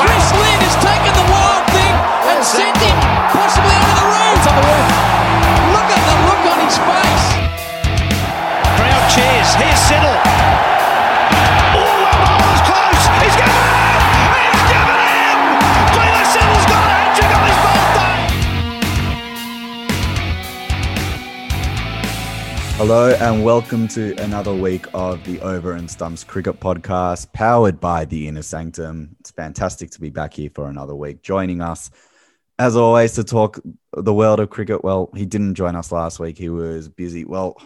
Chris Lynn has taken the wild thing and sent it possibly over the roof. on the roof. Look at the look on his face. Crowd cheers. Here's Siddle. Hello and welcome to another week of the Over and Stumps Cricket Podcast, powered by the Inner Sanctum. It's fantastic to be back here for another week. Joining us, as always, to talk the world of cricket. Well, he didn't join us last week; he was busy. Well,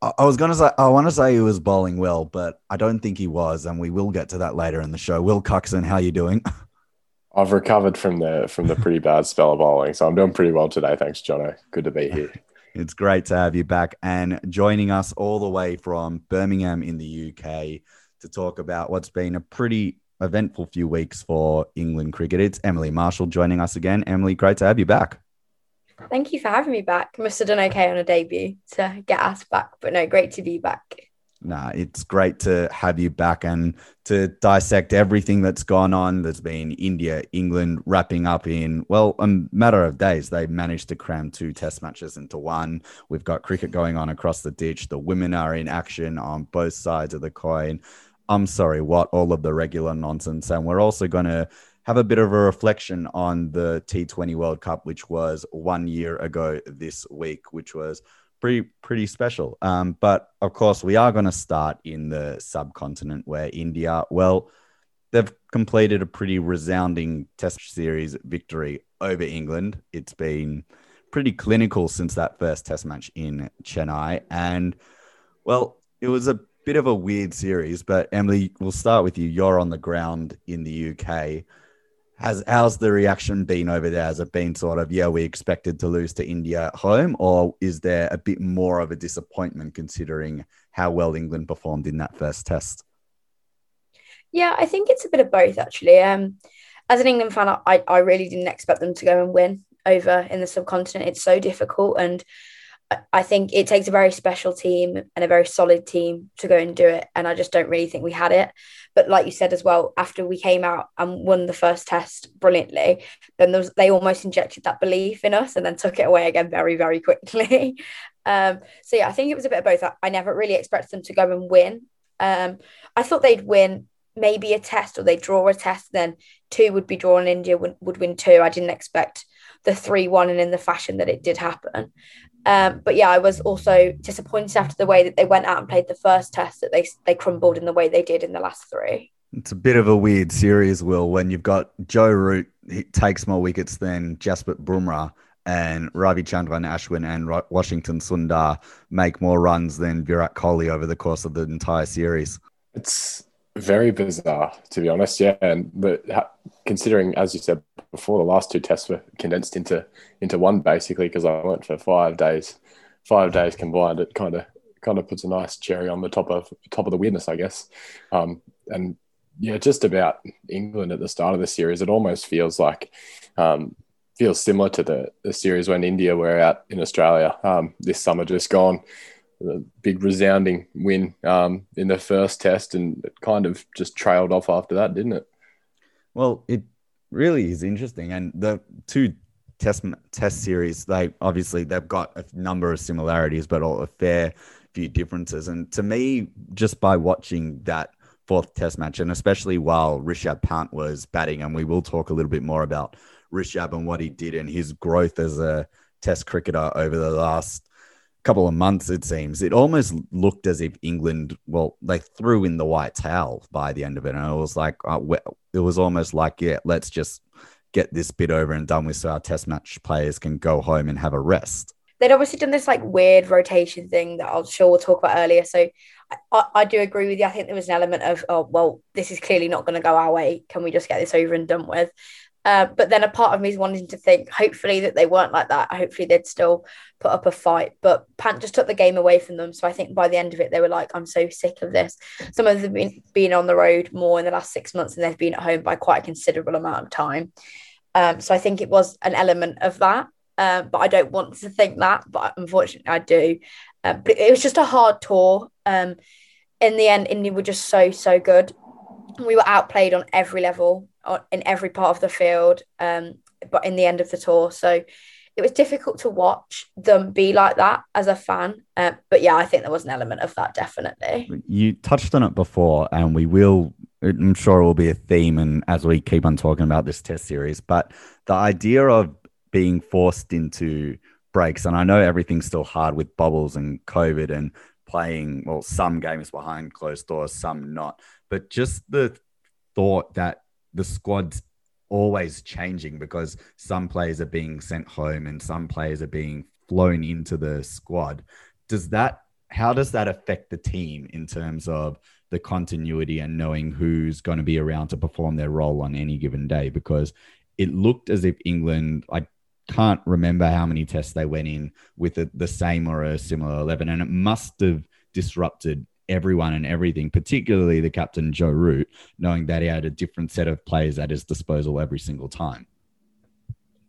I, was going to say I want to say he was bowling well, but I don't think he was, and we will get to that later in the show. Will Cuckson, how are you doing? I've recovered from the from the pretty bad spell of bowling, so I'm doing pretty well today. Thanks, Jono. Good to be here. It's great to have you back and joining us all the way from Birmingham in the UK to talk about what's been a pretty eventful few weeks for England cricket. It's Emily Marshall joining us again. Emily, great to have you back. Thank you for having me back. Must have done okay on a debut to get us back, but no, great to be back. Nah, it's great to have you back and to dissect everything that's gone on. There's been India, England wrapping up in, well, a matter of days. They managed to cram two test matches into one. We've got cricket going on across the ditch. The women are in action on both sides of the coin. I'm sorry, what? All of the regular nonsense. And we're also going to have a bit of a reflection on the T20 World Cup, which was one year ago this week, which was pretty pretty special. Um, but of course, we are going to start in the subcontinent where India, well, they've completed a pretty resounding Test series victory over England. It's been pretty clinical since that first Test match in Chennai, and well, it was a bit of a weird series. But Emily, we'll start with you. You're on the ground in the UK. Has how's the reaction been over there? Has it been sort of yeah, we expected to lose to India at home, or is there a bit more of a disappointment considering how well England performed in that first test? Yeah, I think it's a bit of both actually. Um, as an England fan, I, I really didn't expect them to go and win over in the subcontinent. It's so difficult, and I- think it takes a very special team and a very solid team to go and do it. And I just don't really think we had it. But like you said as well, after we came out and won the first test brilliantly, then was, they almost injected that belief in us and then took it away again very, very quickly. um, so yeah, I think it was a bit of both. I, I never really expected them to go and win. Um, I thought they'd win maybe a test or they draw a test, then two would be drawn. India would, would win two. I didn't expect the three one and in the fashion that it did happen. Um, but yeah, I was also disappointed after the way that they went out and played the first test that they they crumbled in the way they did in the last three. It's a bit of a weird series, Will, when you've got Joe Root he takes more wickets than Jasprit Bumrah and Ravichandran Ashwin and Ro- Washington Sundar make more runs than Virat Kohli over the course of the entire series. It's very bizarre, to be honest. Yeah, and but considering, as you said before, the last two tests were condensed into into one basically because I went for five days, five days combined. It kind of kind of puts a nice cherry on the top of top of the weirdness, I guess. Um, and yeah, just about England at the start of the series, it almost feels like um, feels similar to the the series when India were out in Australia um, this summer, just gone. The big resounding win um, in the first test, and it kind of just trailed off after that, didn't it? Well, it really is interesting, and the two test test series, they obviously they've got a number of similarities, but all a fair few differences. And to me, just by watching that fourth test match, and especially while Rishabh Pant was batting, and we will talk a little bit more about Rishabh and what he did and his growth as a test cricketer over the last couple of months, it seems. It almost looked as if England, well, they threw in the white towel by the end of it. And it was like, uh, it was almost like, yeah, let's just get this bit over and done with so our test match players can go home and have a rest. They'd obviously done this like weird rotation thing that I'm sure we'll talk about earlier. So I, I do agree with you. I think there was an element of, oh, well, this is clearly not going to go our way. Can we just get this over and done with? Uh, but then a part of me is wanting to think, hopefully, that they weren't like that. Hopefully, they'd still put up a fight. But Pant just took the game away from them. So I think by the end of it, they were like, I'm so sick of this. Some of them have been, on the road more in the last six months, and they've been at home by quite a considerable amount of time. Um, so I think it was an element of that. Um, but I don't want to think that, but unfortunately, I do. Um, but it was just a hard tour. Um, in the end, India were just so, so good. We were outplayed on every level in every part of the field, um, but in the end of the tour. So it was difficult to watch them be like that as a fan. Uh, but yeah, I think there was an element of that definitely. You touched on it before, and we will. I'm sure it will be a theme, and as we keep on talking about this test series, but the idea of being forced into breaks, and I know everything's still hard with bubbles and COVID and playing well some games behind closed doors, some not, but just the thought that the squad's always changing because some players are being sent home and some players are being flown into the squad. Does that how does that affect the team in terms of the continuity and knowing who's going to be around to perform their role on any given day? Because it looked as if England, I can't remember how many tests they went in with a, the same or a similar 11, and it must have disrupted everyone and everything, particularly the captain Joe Root, knowing that he had a different set of players at his disposal every single time.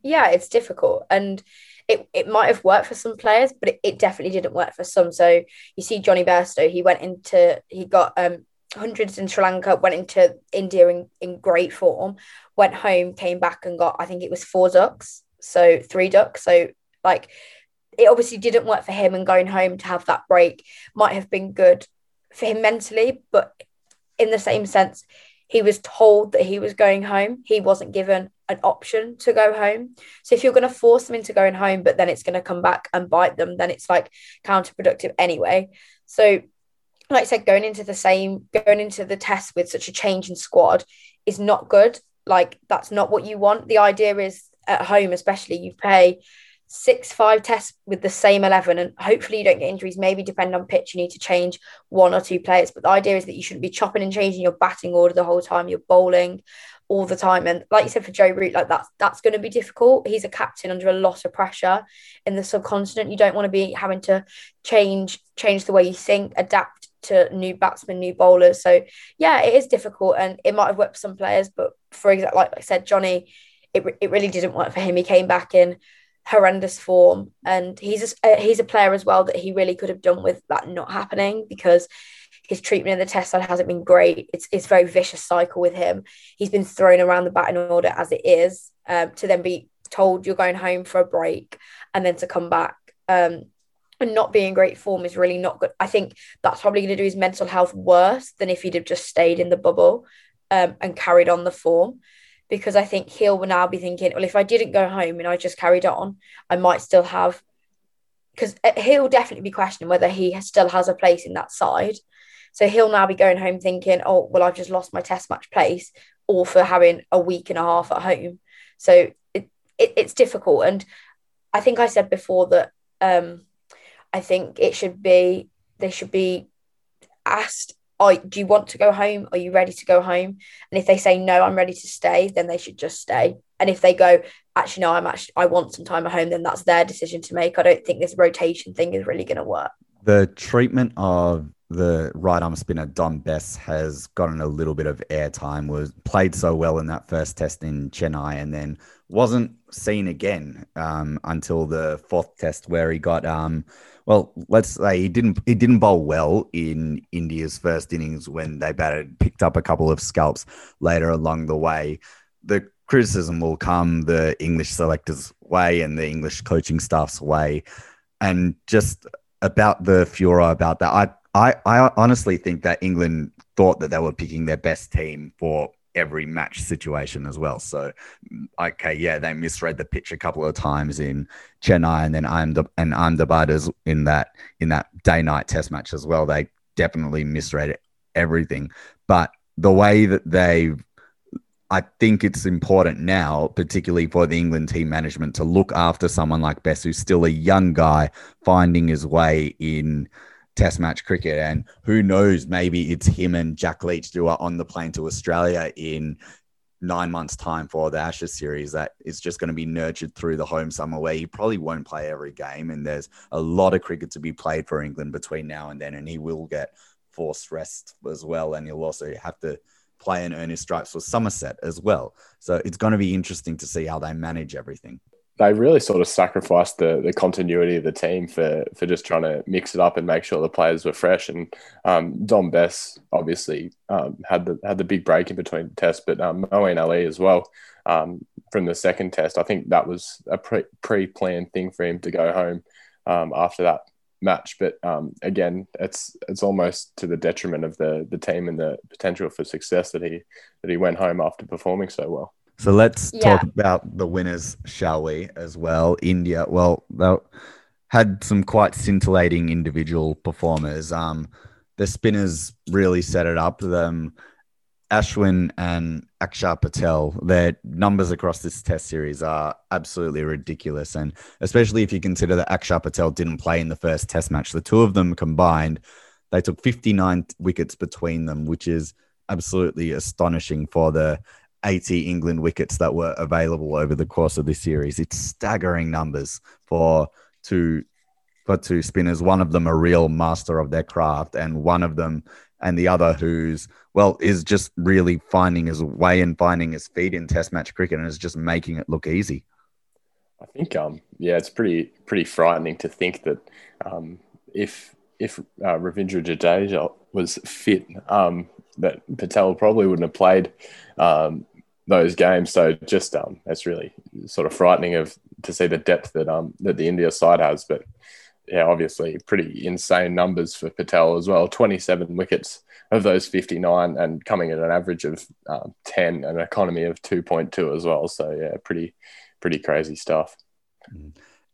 Yeah, it's difficult. And it, it might have worked for some players, but it, it definitely didn't work for some. So you see Jonny Bairstow, he went into he got um hundreds in Sri Lanka, went into India in, in great form, went home, came back and got I think it was four ducks, so three ducks. So like it obviously didn't work for him and going home to have that break might have been good for him mentally, but in the same sense, he was told that he was going home. He wasn't given an option to go home. So if you're going to force them into going home, but then it's going to come back and bite them, then it's like counterproductive anyway. So, like I said, going into the same, going into the test with such a change in squad is not good. Like that's not what you want. The idea is at home, especially, you pay six five tests with the same 11 and hopefully you don't get injuries. Maybe depend on pitch you need to change one or two players but the idea is that you shouldn't be chopping and changing your batting order the whole time you're bowling all the time. And like you said for Joe Root like that's that's going to be difficult. He's a captain under a lot of pressure in the subcontinent. You don't want to be having to change change the way you think adapt to new batsmen new bowlers. So yeah it is difficult and it might have worked for some players but for example like I said Jonny it, it really didn't work for him. He came back in horrendous form. And he's a, uh, he's a player as well that he really could have done with that not happening because his treatment in the test side hasn't been great. It's it's very vicious cycle with him. He's been thrown around the batting order as it is um, to then be told you're going home for a break and then to come back. Um, and not being in great form is really not good. I think that's probably going to do his mental health worse than if he'd have just stayed in the bubble um, and carried on the form because I think he'll now be thinking, well, if I didn't go home and I just carried on, I might still have. Because uh, he'll definitely be questioning whether he still has a place in that side. So he'll now be going home thinking, oh, well, I've just lost my test match place, or for having a week and a half at home. So it, it it's difficult. And I think I said before that um, I think it should be, they should be asked oh, do you want to go home? Are you ready to go home? And if they say no, I'm ready to stay, then they should just stay. And if they go, actually, no, I'm actually I want some time at home, then that's their decision to make. I don't think this rotation thing is really going to work. The treatment of the right arm spinner Dom Bess has gotten a little bit of airtime. Was played so well in that first test in Chennai, and then wasn't seen again um, until the fourth test where he got um, well, let's say he didn't he didn't bowl well in India's first innings when they batted, picked up a couple of scalps later along the way. The criticism will come the English selectors' way and the English coaching staff's way, and just about the furor about that. I I, I honestly think that England thought that they were picking their best team for every match situation as well. So, mm, okay, yeah, they misread the pitch a couple of times in Chennai, and then I'm the and Ahmedabad in that in that day night test match as well. They definitely misread everything, but the way that they I think it's important now, particularly for the England team management, to look after someone like Bess, who's still a young guy finding his way in test match cricket. And who knows, maybe it's him and Jack Leach who are on the plane to Australia in nine months' time for the Ashes series that is just going to be nurtured through the home summer where he probably won't play every game. And there's a lot of cricket to be played for England between now and then. And he will get forced rest as well. And he'll also have to play and earn his stripes for Somerset as well. So it's going to be interesting to see how they manage everything. They really sort of sacrificed the the continuity of the team for for just trying to mix it up and make sure the players were fresh. And um, Dom Bess obviously um, had the had the big break in between tests, but um, Moeen Ali as well um, from the second test. I think that was a pre pre planned thing for him to go home um, after that match. But um, again, it's it's almost to the detriment of the the team and the potential for success that he that he went home after performing so well. So let's Yeah. talk about the winners, shall we, as well? India, well, they had some quite scintillating individual performers. Um, the spinners really set it up. Um, Ashwin and Akshar Patel, their numbers across this test series are absolutely ridiculous. And especially if you consider that Akshar Patel didn't play in the first test match, the two of them combined, they took 59 wickets between them, which is absolutely astonishing for the 80 England wickets that were available over the course of this series. It's staggering numbers for two for two spinners. One of them a real master of their craft, and one of them and the other who's well is just really finding his way and finding his feet in Test match cricket and is just making it look easy. I think, um, yeah, it's pretty pretty frightening to think that um, if if uh, Ravindra Jadeja was fit, um, that Patel probably wouldn't have played um, those games. So just um, it's really sort of frightening of to see the depth that um that the India side has. But yeah, obviously pretty insane numbers for Patel as well. Twenty seven wickets of those fifty nine, and coming at an average of um, ten, an economy of two point two as well. So yeah, pretty pretty crazy stuff.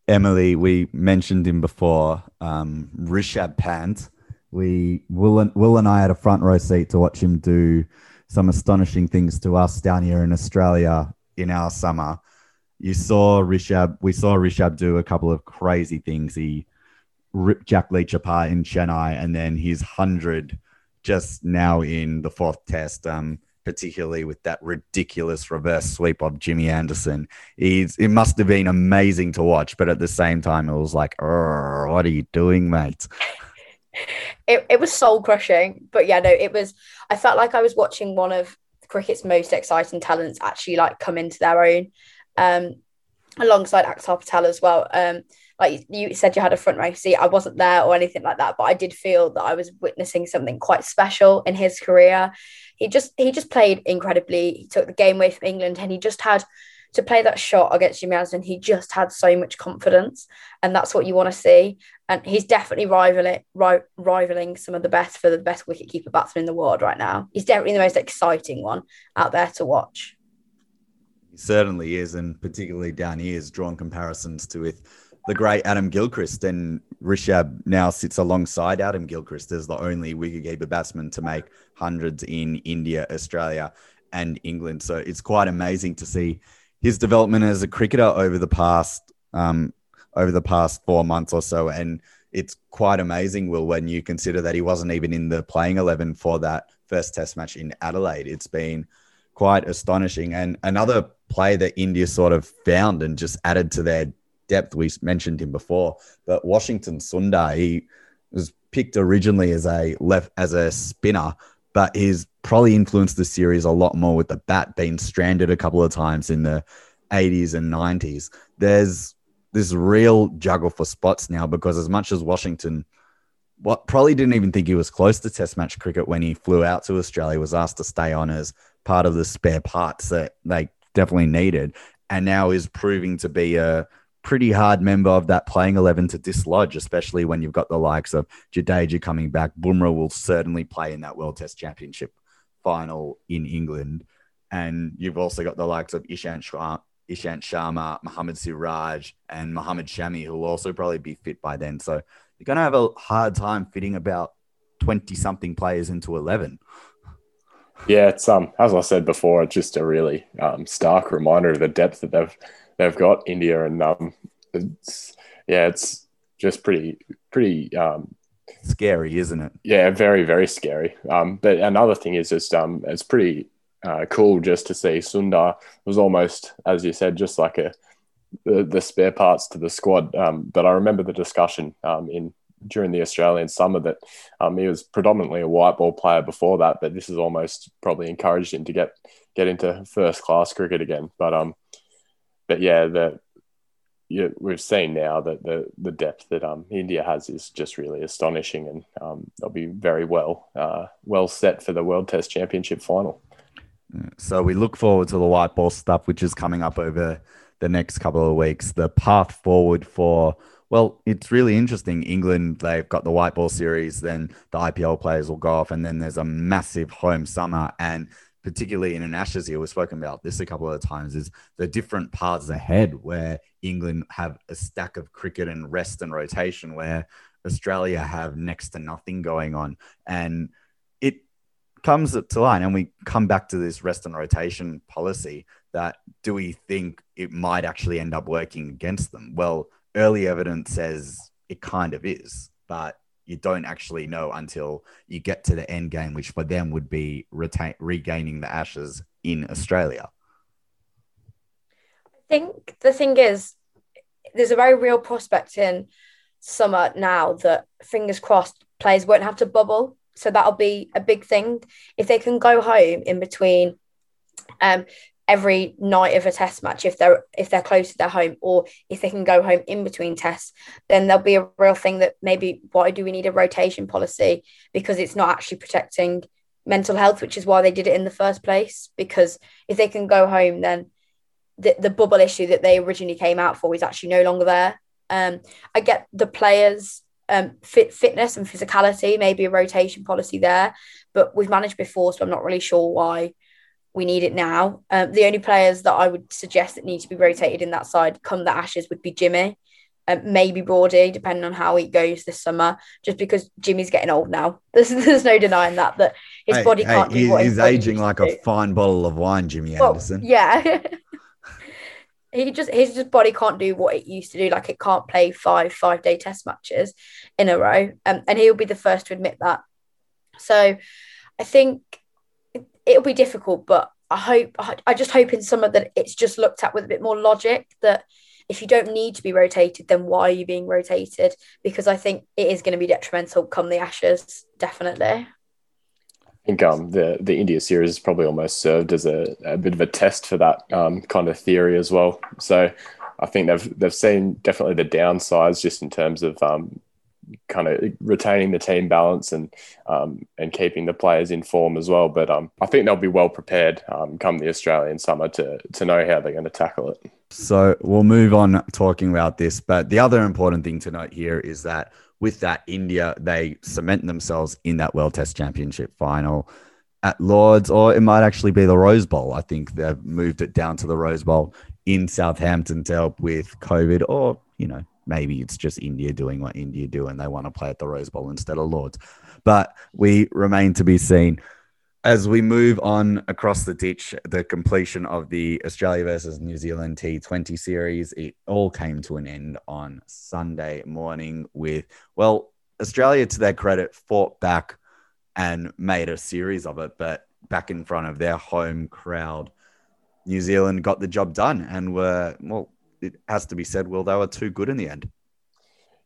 Emily, we mentioned him before, um, Rishabh Pant. We Will and, Will and I had a front row seat to watch him do some astonishing things to us down here in Australia in our summer. You saw Rishabh. We saw Rishabh do a couple of crazy things. He ripped Jack Leach apart in Chennai, and then his hundred just now in the fourth test. Um, particularly with that ridiculous reverse sweep of Jimmy Anderson he's it must have been amazing to watch, but at the same time, it was like, what are you doing, mate? It, it was soul crushing but yeah no it was i felt like i was watching one of cricket's most exciting talents actually like come into their own um alongside Akshar Patel as well. Um like you said you had a front row seat. I wasn't there or anything like that but i did feel that i was witnessing something quite special in his career. He just he just played incredibly. He took the game away from england and he just had to play that shot against Anderson, he just had so much confidence, and that's what you want to see. And he's definitely rivaling ri- rivaling some of the best for the best wicketkeeper batsman in the world right now. He's definitely the most exciting one out there to watch. He certainly is, and particularly down here, has drawn comparisons to with the great Adam Gilchrist. And Rishabh now sits alongside Adam Gilchrist as the only wicketkeeper batsman to make hundreds in India, Australia, and England. So it's quite amazing to see his development as a cricketer over the past um, over the past four months or so, and it's quite amazing, Will, when you consider that he wasn't even in the playing eleven for that first Test match in Adelaide. It's been quite astonishing, and another play that India sort of found and just added to their depth. We mentioned him before, but Washington Sundar, he was picked originally as a left as a spinner, but he's probably influenced the series a lot more with the bat being stranded a couple of times in the 80s and 90s. There's this real juggle for spots now because as much as Washington what probably didn't even think he was close to test match cricket when he flew out to Australia was asked to stay on as part of the spare parts that they definitely needed and now is proving to be a pretty hard member of that playing 11 to dislodge, especially when you've got the likes of Jadeja coming back. Bumrah will certainly play in that World Test Championship final in England. And you've also got the likes of Ishant, Shah, Ishant Sharma, Mohammad Siraj, and Mohammad Shami, who will also probably be fit by then. So you're going to have a hard time fitting about 20 something players into 11. Yeah, it's um as I said before, just a really um, stark reminder of the depth that they've they've got India, and um, it's yeah, it's just pretty pretty um, Scary, isn't it? yeah, very very scary. Um, but another thing is just um, it's pretty uh, cool just to see Sundar was almost as you said, just like a the, the spare parts to the squad. Um, but I remember the discussion um, in during the Australian summer that um, he was predominantly a white ball player before that, but this has almost probably encouraged him to get get into first class cricket again. But um, but yeah, the yeah, we've seen now that the the depth that um, India has is just really astonishing, and um, they'll be very well uh, well set for the World Test Championship final. So we look forward to the white ball stuff, which is coming up over the next couple of weeks. The path forward for well, it's really interesting. England, they've got the white ball series, then the IPL players will go off, and then there's a massive home summer. And particularly in an Ashes year, we've spoken about this a couple of times, is the different paths ahead where England have a stack of cricket and rest and rotation, where Australia have next to nothing going on. And it comes to line, and we come back to this rest and rotation policy that do we think it might actually end up working against them? Well, early evidence says it kind of is, but you don't actually know until you get to the end game, which for them would be retain, regaining the ashes in Australia. I think the thing is, there's a very real prospect in summer now that fingers crossed players won't have to bubble. So that'll be a big thing. If they can go home in between um, every night of a test match if they're if they're close to their home or if they can go home in between tests then there'll be a real thing that maybe why do we need a rotation policy? Because it's not actually protecting mental health which is why they did it in the first place. Because if they can go home then the, the bubble issue that they originally came out for is actually no longer there. Um i get the players um fit fitness and physicality maybe a rotation policy there but we've managed before so i'm not really sure why we need it now. Um, the only players that I would suggest that need to be rotated in that side come the Ashes would be Jimmy, um, maybe Broady, depending on how he goes this summer. Just because Jimmy's getting old now, there's, there's no denying that that his hey, body can't hey, do what he's aging like a fine bottle of wine, Jimmy well, Anderson. Yeah. he just his just body can't do what it used to do. Like it can't play five five day test matches in a row, um, and he'll be the first to admit that. So, I think it'll be difficult, but I hope I just hope in summer that it's just looked at with a bit more logic that if you don't need to be rotated, then why are you being rotated? Because I think it is going to be detrimental come the Ashes, definitely. I think um, the the India series probably almost served as a, a bit of a test for that um, kind of theory as well. So I think they've they've seen definitely the downsides just in terms of um, kind of retaining the team balance and um, and keeping the players in form as well. But um, I think they'll be well prepared um, come the Australian summer to to know how they're going to tackle it. So we'll move on talking about this. But the other important thing to note here is that with that, India they cement themselves in that World Test Championship final at Lords, or it might actually be the Rose Bowl. I think they've moved it down to the Rose Bowl in Southampton to help with COVID, or you know maybe it's just India doing what India do and they want to play at the Rose Bowl instead of Lords. But we remain to be seen. As we move on across the ditch, the completion of the Australia versus New Zealand T20 series, it all came to an end on Sunday morning with, well, Australia, to their credit, fought back and made a series of it, but back in front of their home crowd. New Zealand got the job done and were, well, it has to be said, Will, they were too good in the end.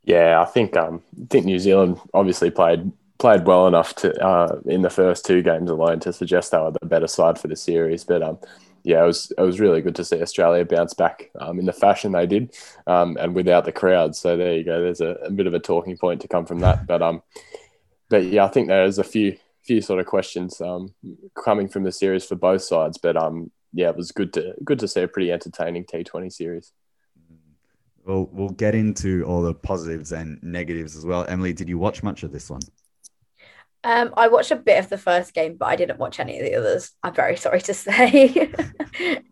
Yeah, I think um, I think New Zealand obviously played played well enough to uh, in the first two games alone to suggest they were the better side for the series. But um, yeah, it was it was really good to see Australia bounce back um, in the fashion they did, um, and without the crowd. So there you go. There's a, a, bit of a talking point to come from that. But um, but yeah, I think there's a few few sort of questions um, coming from the series for both sides. But um, yeah, it was good to good to see a pretty entertaining T20 series. We'll we'll get into all the positives and negatives as well. Emily, did you watch much of this one? Um, I watched a bit of the first game, but I didn't watch any of the others. I'm very sorry to say.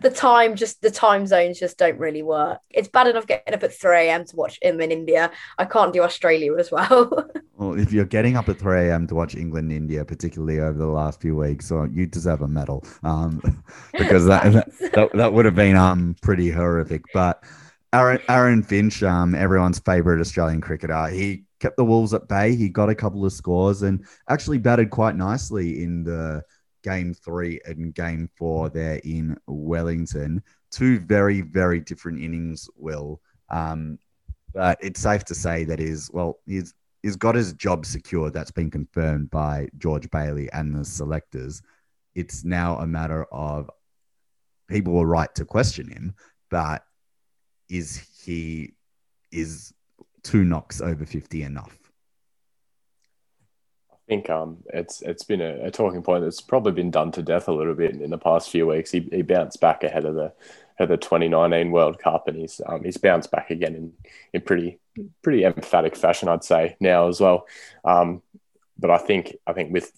the time just the time zones just don't really work. It's bad enough getting up at 3 a.m. to watch him in India. I can't do Australia as well. well, if you're getting up at 3 a.m. to watch England India, particularly over the last few weeks, so you deserve a medal. Um, because that, that, that, that would have been um pretty horrific. But Aaron, Aaron Finch, um, everyone's favorite Australian cricketer, he kept the Wolves at bay. He got a couple of scores and actually batted quite nicely in the game three and game four there in Wellington. Two very, very different innings, Will. Um, but it's safe to say that is well, he's he's got his job secured. That's been confirmed by George Bailey and the selectors. It's now a matter of people were right to question him, but is he is two knocks over 50 enough? I think um, it's it's been a, a, talking point that's probably been done to death a little bit in the past few weeks. He, he bounced back ahead of the of the 2019 World Cup, and he's um, he's bounced back again in in pretty pretty emphatic fashion, I'd say now as well. Um, but I think I think with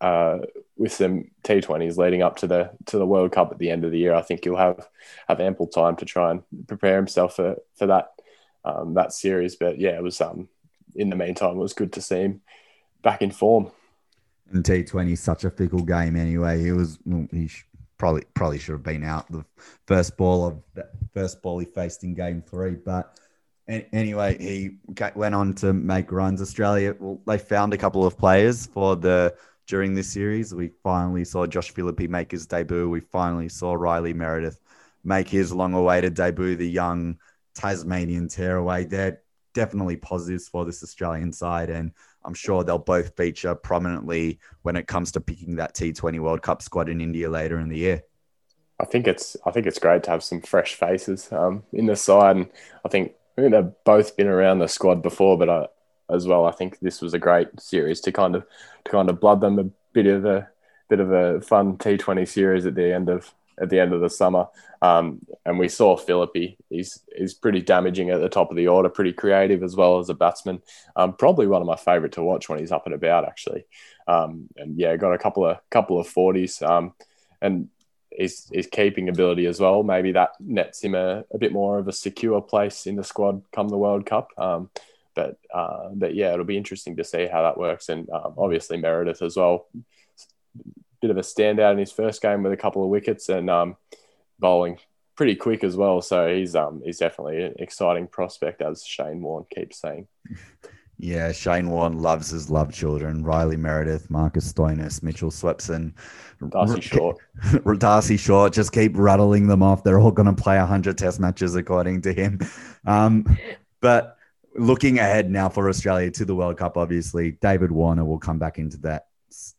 uh, with some T20s leading up to the to the World Cup at the end of the year, I think he'll have have ample time to try and prepare himself for for that um, that series. But yeah, it was um in the meantime, it was good to see him back in form. And T20 is such a fickle game anyway. He was he probably probably should have been out the first ball of that first ball he faced in game three, but anyway, he went on to make runs. Australia, well, they found a couple of players for the during this series. We finally saw Josh Philippe make his debut. We finally saw Riley Meredith make his long-awaited debut. The young Tasmanian tearaway. They're definitely positives for this Australian side, and I'm sure they'll both feature prominently when it comes to picking that T20 World Cup squad in India later in the year. I think it's I think it's great to have some fresh faces um, in the side, and I think I think they've both been around the squad before, but I, as well, I think this was a great series to kind of to kind of blood them a bit of a bit of a fun T20 series at the end of at the end of the summer. Um, and we saw Philippe. He's he's pretty damaging at the top of the order, pretty creative as well as a batsman. Um, probably one of my favourite to watch when he's up and about, actually. Um, and yeah, got a couple of couple of forties. Um, and his, his keeping ability as well. Maybe that nets him a, a bit more of a secure place in the squad come the World Cup. But uh, but yeah, it'll be interesting to see how that works. And um, obviously Meredith as well, bit of a standout in his first game with a couple of wickets and um, bowling pretty quick as well. So he's um he's definitely an exciting prospect, as Shane Warne keeps saying. Yeah, Shane Warne loves his love children. Riley Meredith, Marcus Stoinis, Mitchell Swepson, Darcy Short. Darcy Short, just keep rattling them off. They're all going to play 100 test matches, according to him. Um, but looking ahead now for Australia to the World Cup, obviously, David Warner will come back into that,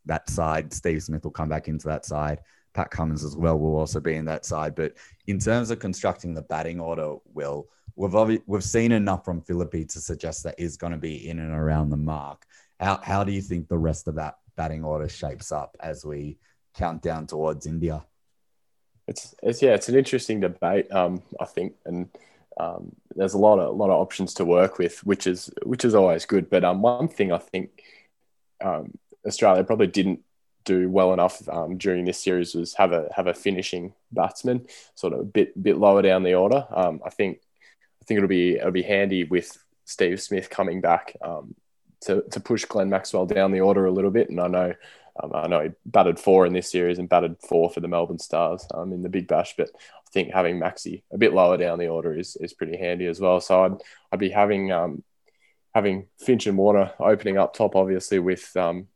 that side. Steve Smith will come back into that side. Pat Cummins as well will also be in that side. But in terms of constructing the batting order, Will, we've obvi- we've seen enough from Philippe to suggest that is going to be in and around the mark. How how do you think the rest of that batting order shapes up as we count down towards India? It's it's yeah, it's an interesting debate. Um, I think, and um, there's a lot of a lot of options to work with, which is which is always good. But um, one thing I think um, Australia probably didn't do well enough um, during this series was have a have a finishing batsman, sort of a bit bit lower down the order. Um, I think I think it'll be it'll be handy with Steve Smith coming back um, to to push Glenn Maxwell down the order a little bit. And I know um, I know he batted four in this series and batted four for the Melbourne Stars um, in the Big Bash, but I think having Maxi a bit lower down the order is is pretty handy as well. So I'd I'd be having um, having Finch and Warner opening up top, obviously with um,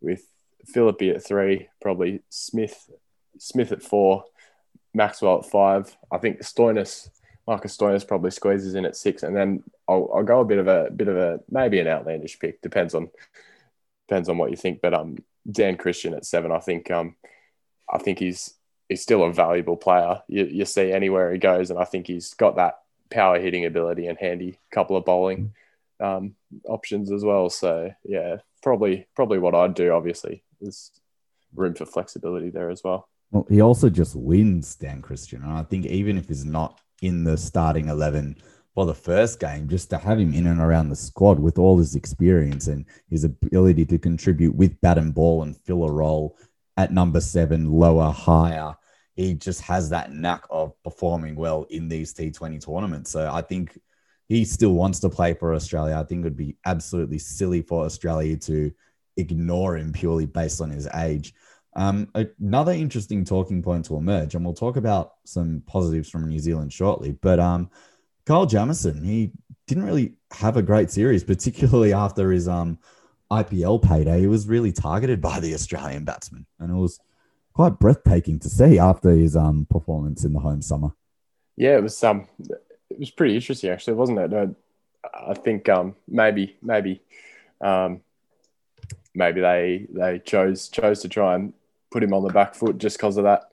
with Philippe at three, probably Smith Smith at four, Maxwell at five. I think Stoinis Marcus Stoinis probably squeezes in at six, and then I'll, I'll go a bit of a bit of a maybe an outlandish pick. Depends on depends on what you think. But um, Dan Christian at seven, I think um, I think he's he's still a valuable player. You, you see anywhere he goes, and I think he's got that power hitting ability and handy couple of bowling um, options as well. So yeah, probably probably what I'd do. Obviously, there's room for flexibility there as well. Well, he also just wins Dan Christian, and I think even if he's not in the starting 11 for the first game, just to have him in and around the squad with all his experience and his ability to contribute with bat and ball and fill a role at number seven, lower, higher. He just has that knack of performing well in these T20 tournaments. So I think he still wants to play for Australia. I think it would be absolutely silly for Australia to ignore him purely based on his age. Um, another interesting talking point to emerge, and we'll talk about some positives from New Zealand shortly. But um, Kyle Jamieson, he didn't really have a great series, particularly after his um, IPL payday. He was really targeted by the Australian batsman, and it was quite breathtaking to see after his um, performance in the home summer. Yeah, it was um, it was pretty interesting actually, wasn't it? I think um, maybe maybe um, maybe they they chose chose to try and put him on the back foot just because of that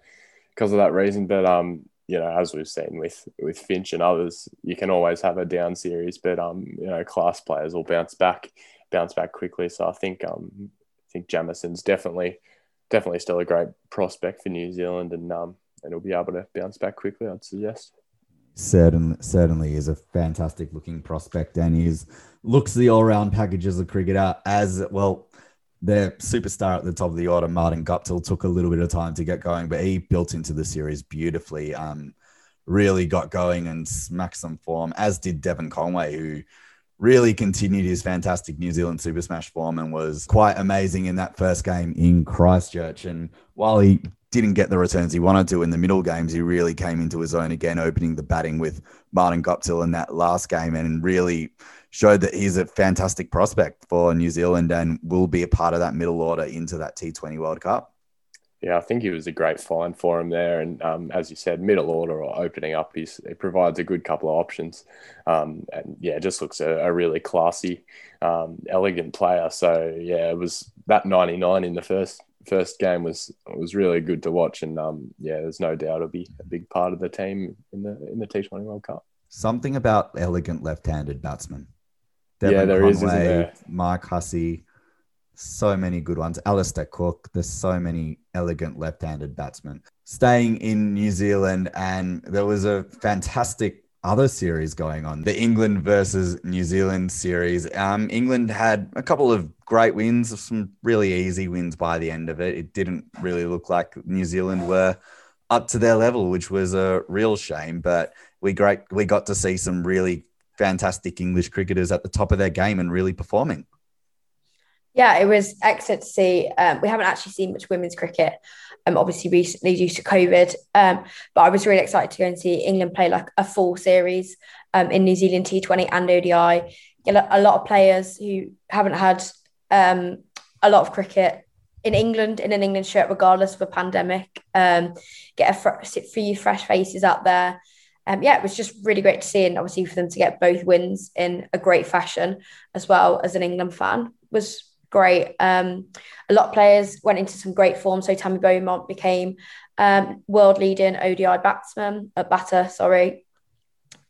because of that reason. But um, you know, as we've seen with with Finch and others, you can always have a down series, but um, you know, class players will bounce back, bounce back quickly. So I think um, I think Jamieson's definitely definitely still a great prospect for New Zealand, and um, and he'll be able to bounce back quickly. I'd suggest. Certainly, certainly is a fantastic looking prospect, and is looks the all round package as a cricketer. As well, their superstar at the top of the order, Martin Guptill, took a little bit of time to get going, but he built into the series beautifully. Um, really got going and smacked some form, as did Devon Conway, who really continued his fantastic New Zealand Super Smash form and was quite amazing in that first game in Christchurch. And while he didn't get the returns he wanted to in the middle games, he really came into his own again, opening the batting with Martin Guptill in that last game and really showed that he's a fantastic prospect for New Zealand and will be a part of that middle order into that T20 World Cup. Yeah, I think he was a great find for him there. And um, as you said, middle order or opening up, he's, he provides a good couple of options. Um, and yeah, just looks a, a really classy, um, elegant player. So yeah, it was that 99 in the first first game was was really good to watch. And um, yeah, there's no doubt it'll be a big part of the team in the in the T20 World Cup. Something about elegant left-handed batsmen. Devon yeah, there Conway, is, there? Mark Hussey, so many good ones. Alastair Cook, there's so many elegant left-handed batsmen. Staying in New Zealand, and there was a fantastic other series going on, the England versus New Zealand series. Um, England had a couple of great wins, some really easy wins by the end of it. It didn't really look like New Zealand were up to their level, which was a real shame. But we great we got to see some really fantastic English cricketers at the top of their game and really performing. Yeah, it was excellent to see. Um, we haven't actually seen much women's cricket, um, obviously recently due to COVID. Um, but I was really excited to go and see England play like a full series um, in New Zealand T20 and ODI. Get a lot of players who haven't had um, a lot of cricket in England in an England shirt, regardless of a pandemic. Um, get a fr- few fresh faces out there um, yeah, it was just really great to see, and obviously for them to get both wins in a great fashion as well as an England fan was great. Um, a lot of players went into some great form. So Tammy Beaumont became um, world leading ODI batsman, a batter, sorry,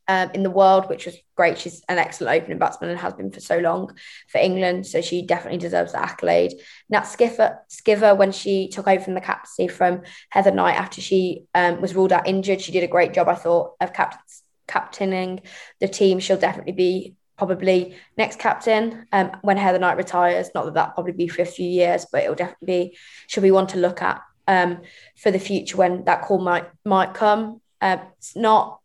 um, in the world, which was great. She's an excellent opening batsman and has been for so long for England. So she definitely deserves the accolade. Nat Skiffer, Sciver, when she took over from the captaincy from Heather Knight after she um, was ruled out injured, she did a great job, I thought, of cap- captaining the team. She'll definitely be probably next captain um, when Heather Knight retires. Not that that probably be for a few years, but it'll definitely be, she'll be one to look at um, for the future when that call might might come. Uh, it's not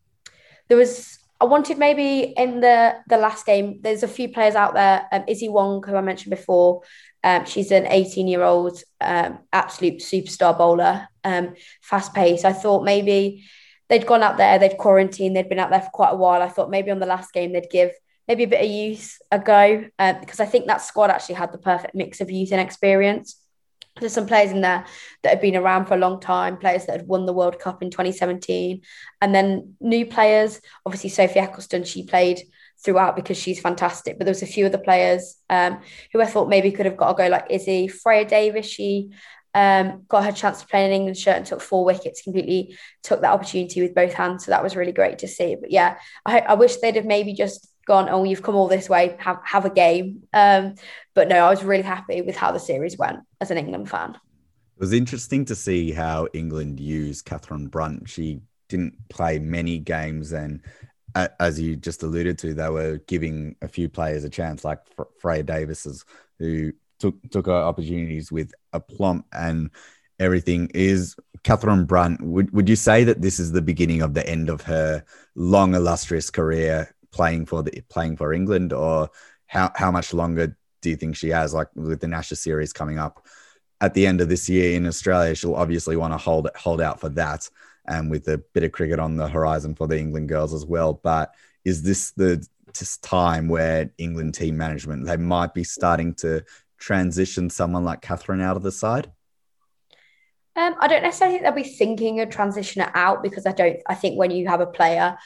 there was I wanted maybe in the the last game. There's a few players out there. Um, Issy Wong, who I mentioned before, um, she's an 18 year old um, absolute superstar bowler, um, fast pace. I thought maybe they'd gone out there, they'd quarantined, they'd been out there for quite a while. I thought maybe on the last game they'd give maybe a bit of youth a go uh, because I think that squad actually had the perfect mix of youth and experience there's some players in there that have been around for a long time, players that had won the World Cup in 2017, and then new players. Obviously, Sophie Ecclestone, she played throughout because she's fantastic. But there was a few other players um, who I thought maybe could have got a go, like Issy, Freya Davies. She um, got her chance to play in an England shirt and took four wickets. Completely took that opportunity with both hands. So that was really great to see. But yeah, I, I wish they'd have maybe just gone, oh, you've come all this way, have have a game. Um, but no, I was really happy with how the series went as an England fan. It was interesting to see how England used Catherine Brunt. She didn't play many games, and as you just alluded to, they were giving a few players a chance, like Freya Davies's, who took took her opportunities with aplomb and everything. Is Catherine Brunt? Would would you say that this is the beginning of the end of her long, illustrious career playing for the playing for England, or how how much longer do you think she has? Like with the Ashes series coming up at the end of this year in Australia, she'll obviously want to hold hold out for that, and with a bit of cricket on the horizon for the England girls as well. But is this the time where England team management they might be starting to transition someone like Catherine out of the side? Um, I don't necessarily think they'll be thinking of transition it out because I don't. I think when you have a player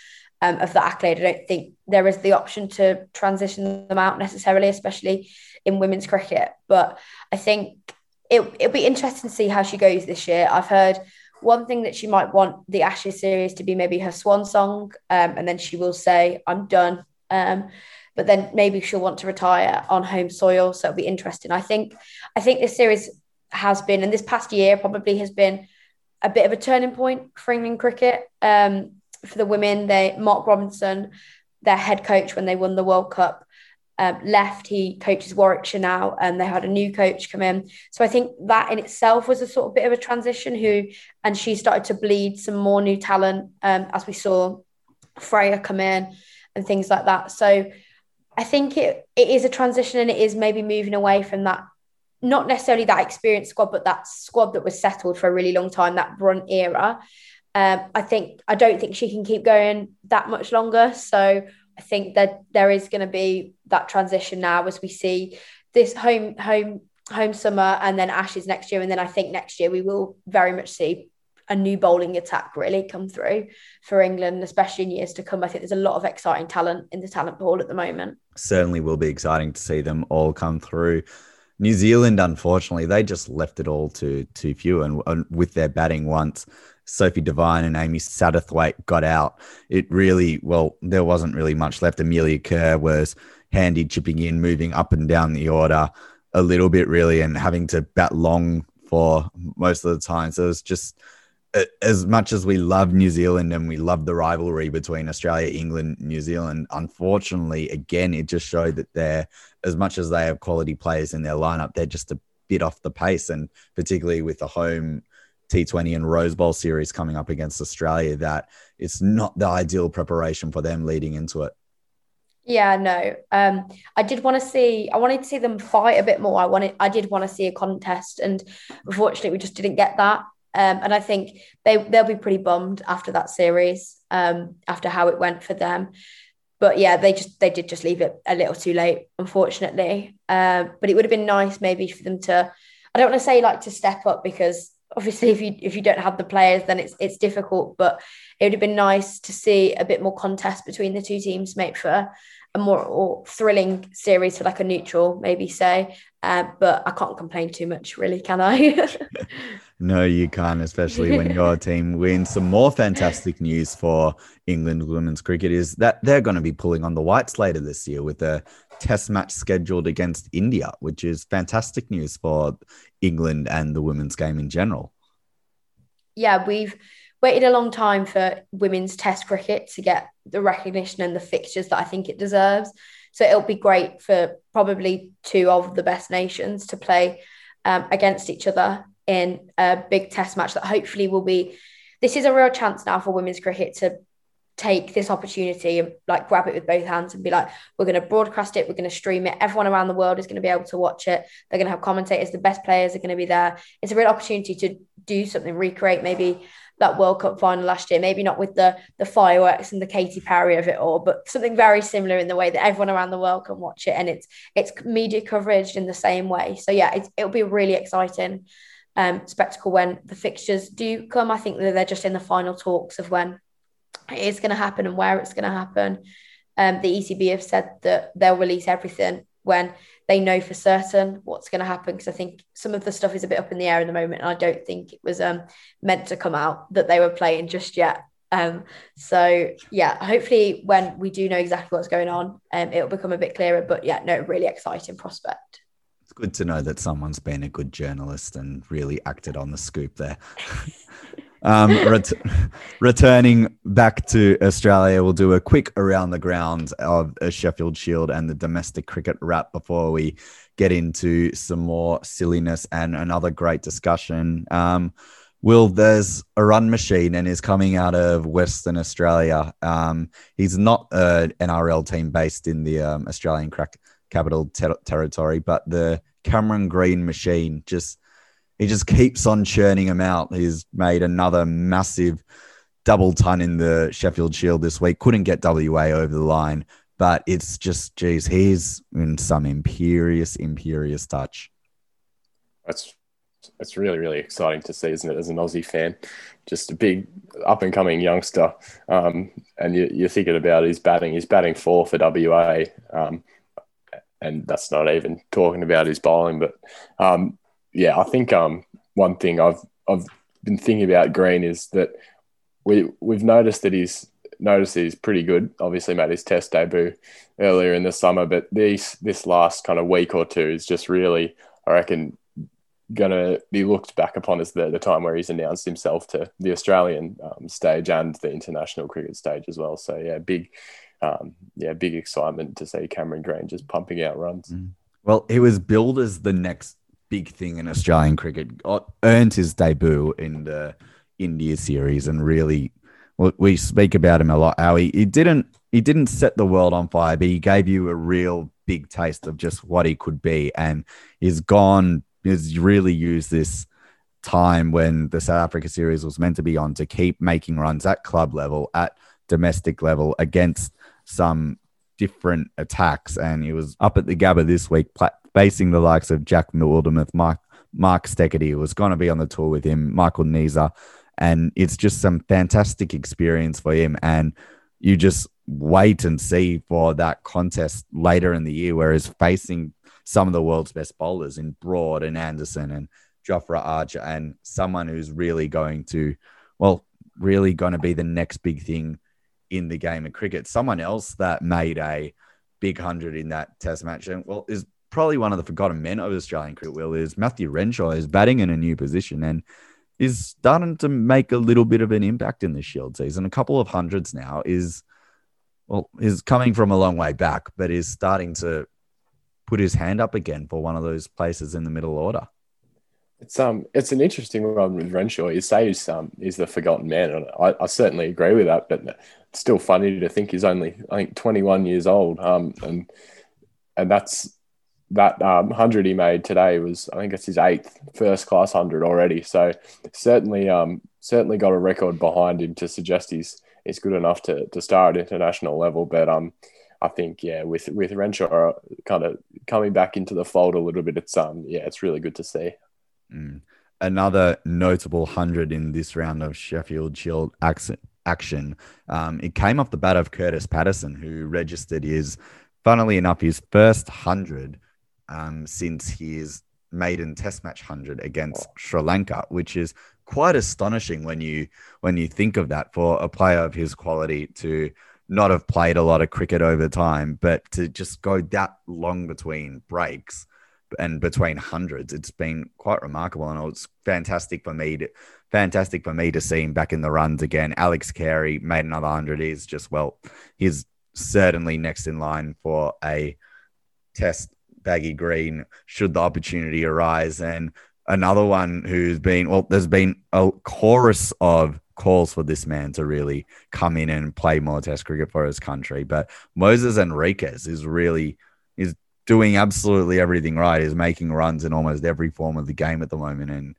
um, of the accolade. I don't think there is the option to transition them out necessarily, especially in women's cricket. But I think it, it'll be interesting to see how she goes this year. I've heard one thing that she might want the Ashes series to be maybe her swan song, um, and then she will say, "I'm done." Um, but then maybe she'll want to retire on home soil, so it'll be interesting. I think, I think this series has been, and this past year probably has been a bit of a turning point for England cricket. Um, for the women, they Mark Robinson, their head coach when they won the World Cup, um, left. He coaches Warwickshire now, and they had a new coach come in. So I think that in itself was a sort of bit of a transition. Who and she started to bleed some more new talent, um, as we saw Freya come in and things like that. So I think it it is a transition, and it is maybe moving away from that. Not necessarily that experienced squad, but that squad that was settled for a really long time, that Brunt era. Um, I think I don't think she can keep going that much longer. So I think that there is going to be that transition now as we see this home home home summer and then Ashes next year, and then I think next year we will very much see a new bowling attack really come through for England, especially in years to come. I think there's a lot of exciting talent in the talent pool at the moment. Certainly will be exciting to see them all come through. New Zealand, unfortunately, they just left it all to too few, and, and with their batting once Sophie Devine and Amy Satterthwaite got out, it really, well, there wasn't really much left. Amelia Kerr was handy chipping in, moving up and down the order a little bit, really, and having to bat long for most of the time. So it's just as much as we love New Zealand and we love the rivalry between Australia, England, New Zealand, unfortunately, again, it just showed that they're, as much as they have quality players in their lineup, they're just a bit off the pace. And particularly with the home T20 and Rose Bowl series coming up against Australia that it's not the ideal preparation for them leading into it. Yeah, no. Um, I did want to see. I wanted to see them fight a bit more. I wanted. I did want to see a contest, and unfortunately, we just didn't get that. Um, and I think they they'll be pretty bummed after that series, um, after how it went for them. But yeah, they just they did just leave it a little too late, unfortunately. Uh, but it would have been nice maybe for them to. I don't want to say like to step up because obviously if you if you don't have the players then it's it's difficult but it would have been nice to see a bit more contest between the two teams make for a more thrilling series for like a neutral maybe say. Uh, but I can't complain too much really can I? No you can't especially when your team wins. Some more fantastic news for England women's cricket is that they're going to be pulling on the whites later this year with a test match scheduled against India which is fantastic news for England and the women's game in general. Yeah, we've waited a long time for women's test cricket to get the recognition and the fixtures that I think it deserves. So it'll be great for probably two of the best nations to play um, against each other in a big test match that hopefully will be. This is a real chance now for women's cricket to take this opportunity and like grab it with both hands and be like, we're going to broadcast it, we're going to stream it. Everyone around the world is going to be able to watch it. They're going to have commentators, the best players are going to be there. It's a real opportunity to do something, recreate maybe that World Cup final last year, maybe not with the the fireworks and the Katy Perry of it all, but something very similar in the way that everyone around the world can watch it and it's it's media coverage in the same way. So yeah, it'll be a really exciting um, spectacle when the fixtures do come. I think that they're just in the final talks of when it is going to happen and where it's going to happen. Um, the ECB have said that they'll release everything when they know for certain what's going to happen. Because I think some of the stuff is a bit up in the air in the moment, and I don't think it was um, meant to come out that they were playing just yet. Um, so yeah, hopefully when we do know exactly what's going on, um, it'll become a bit clearer. But yeah, no, really exciting prospect. It's good to know that someone's been a good journalist and really acted on the scoop there. Um, ret- returning back to Australia, we'll do a quick around the grounds of a Sheffield Shield and the domestic cricket wrap before we get into some more silliness and another great discussion. Um, Will, there's a run machine and is coming out of Western Australia. Um, he's not an NRL team based in the um, Australian crack capital ter- territory, but the Cameron Green machine just he just keeps on churning them out. He's made another massive double ton in the Sheffield Shield this week. Couldn't get WA over the line, but it's just, geez, he's in some imperious, imperious touch. That's it's really, really exciting to see, isn't it? As an Aussie fan, just a big up and coming youngster. Um, and you, are thinking about his batting. He's batting four for WA. Um, and that's not even talking about his bowling, but um, yeah, I think um, one thing I've I've been thinking about Green is that we we've noticed that he's noticed he's pretty good. Obviously, made his Test debut earlier in the summer, but this this last kind of week or two is just really, I reckon, to be looked back upon as the, the time where he's announced himself to the Australian um, stage and the international cricket stage as well. So yeah, big, um, yeah, big excitement to see Cameron Green just pumping out runs. Mm. Well, he was billed as the next big thing in Australian cricket. Oh, earned his debut in the India series and really we speak about him a lot. How he, he didn't he didn't set the world on fire, but he gave you a real big taste of just what he could be, and he's gone. He's really used this time when the South Africa series was meant to be on to keep making runs at club level, at domestic level against some different attacks. And he was up at the Gabba this week, facing the likes of Jack Wildermuth, Mark Mark Steketee was going to be on the tour with him, Michael Neser, and it's just some fantastic experience for him. And you just wait and see for that contest later in the year, whereas facing some of the world's best bowlers in Broad and Anderson and Jofra Archer and someone who's really going to, well, really going to be the next big thing in the game of cricket. Someone else that made a big hundred in that test match and well is probably one of the forgotten men of Australian cricket. Will is Matthew Renshaw is batting in a new position and is starting to make a little bit of an impact in the Shield season. A couple of hundreds now is, well, is coming from a long way back, but is starting to put his hand up again for one of those places in the middle order. It's um, it's an interesting one with Renshaw. You say he's um, he's the forgotten man, and I, I certainly agree with that. But it's still funny to think he's only I think 21 years old. Um, and and that's that um, hundred he made today was, I think it's his eighth first class hundred already. So certainly, um, certainly got a record behind him to suggest he's he's good enough to to start at international level. But um, I think yeah, with with Renshaw kind of coming back into the fold a little bit, it's um, yeah, it's really good to see. Mm. Another notable hundred in this round of Sheffield Shield action. Um, it came off the bat of Kurtis Patterson, who registered his, funnily enough, his first hundred um, since his maiden Test match hundred against Sri Lanka, which is quite astonishing when you when you think of that for a player of his quality to not have played a lot of cricket over time, but to just go that long between breaks and between hundreds, it's been quite remarkable, and it's fantastic for me to fantastic for me to see him back in the runs again. Alex Carey made another hundred. He's just well, he's certainly next in line for a test baggy green should the opportunity arise. And another one who's been, well, there's been a chorus of calls for this man to really come in and play more test cricket for his country. But Moises Henriques is really, doing absolutely everything right. He's making runs in almost every form of the game at the moment. And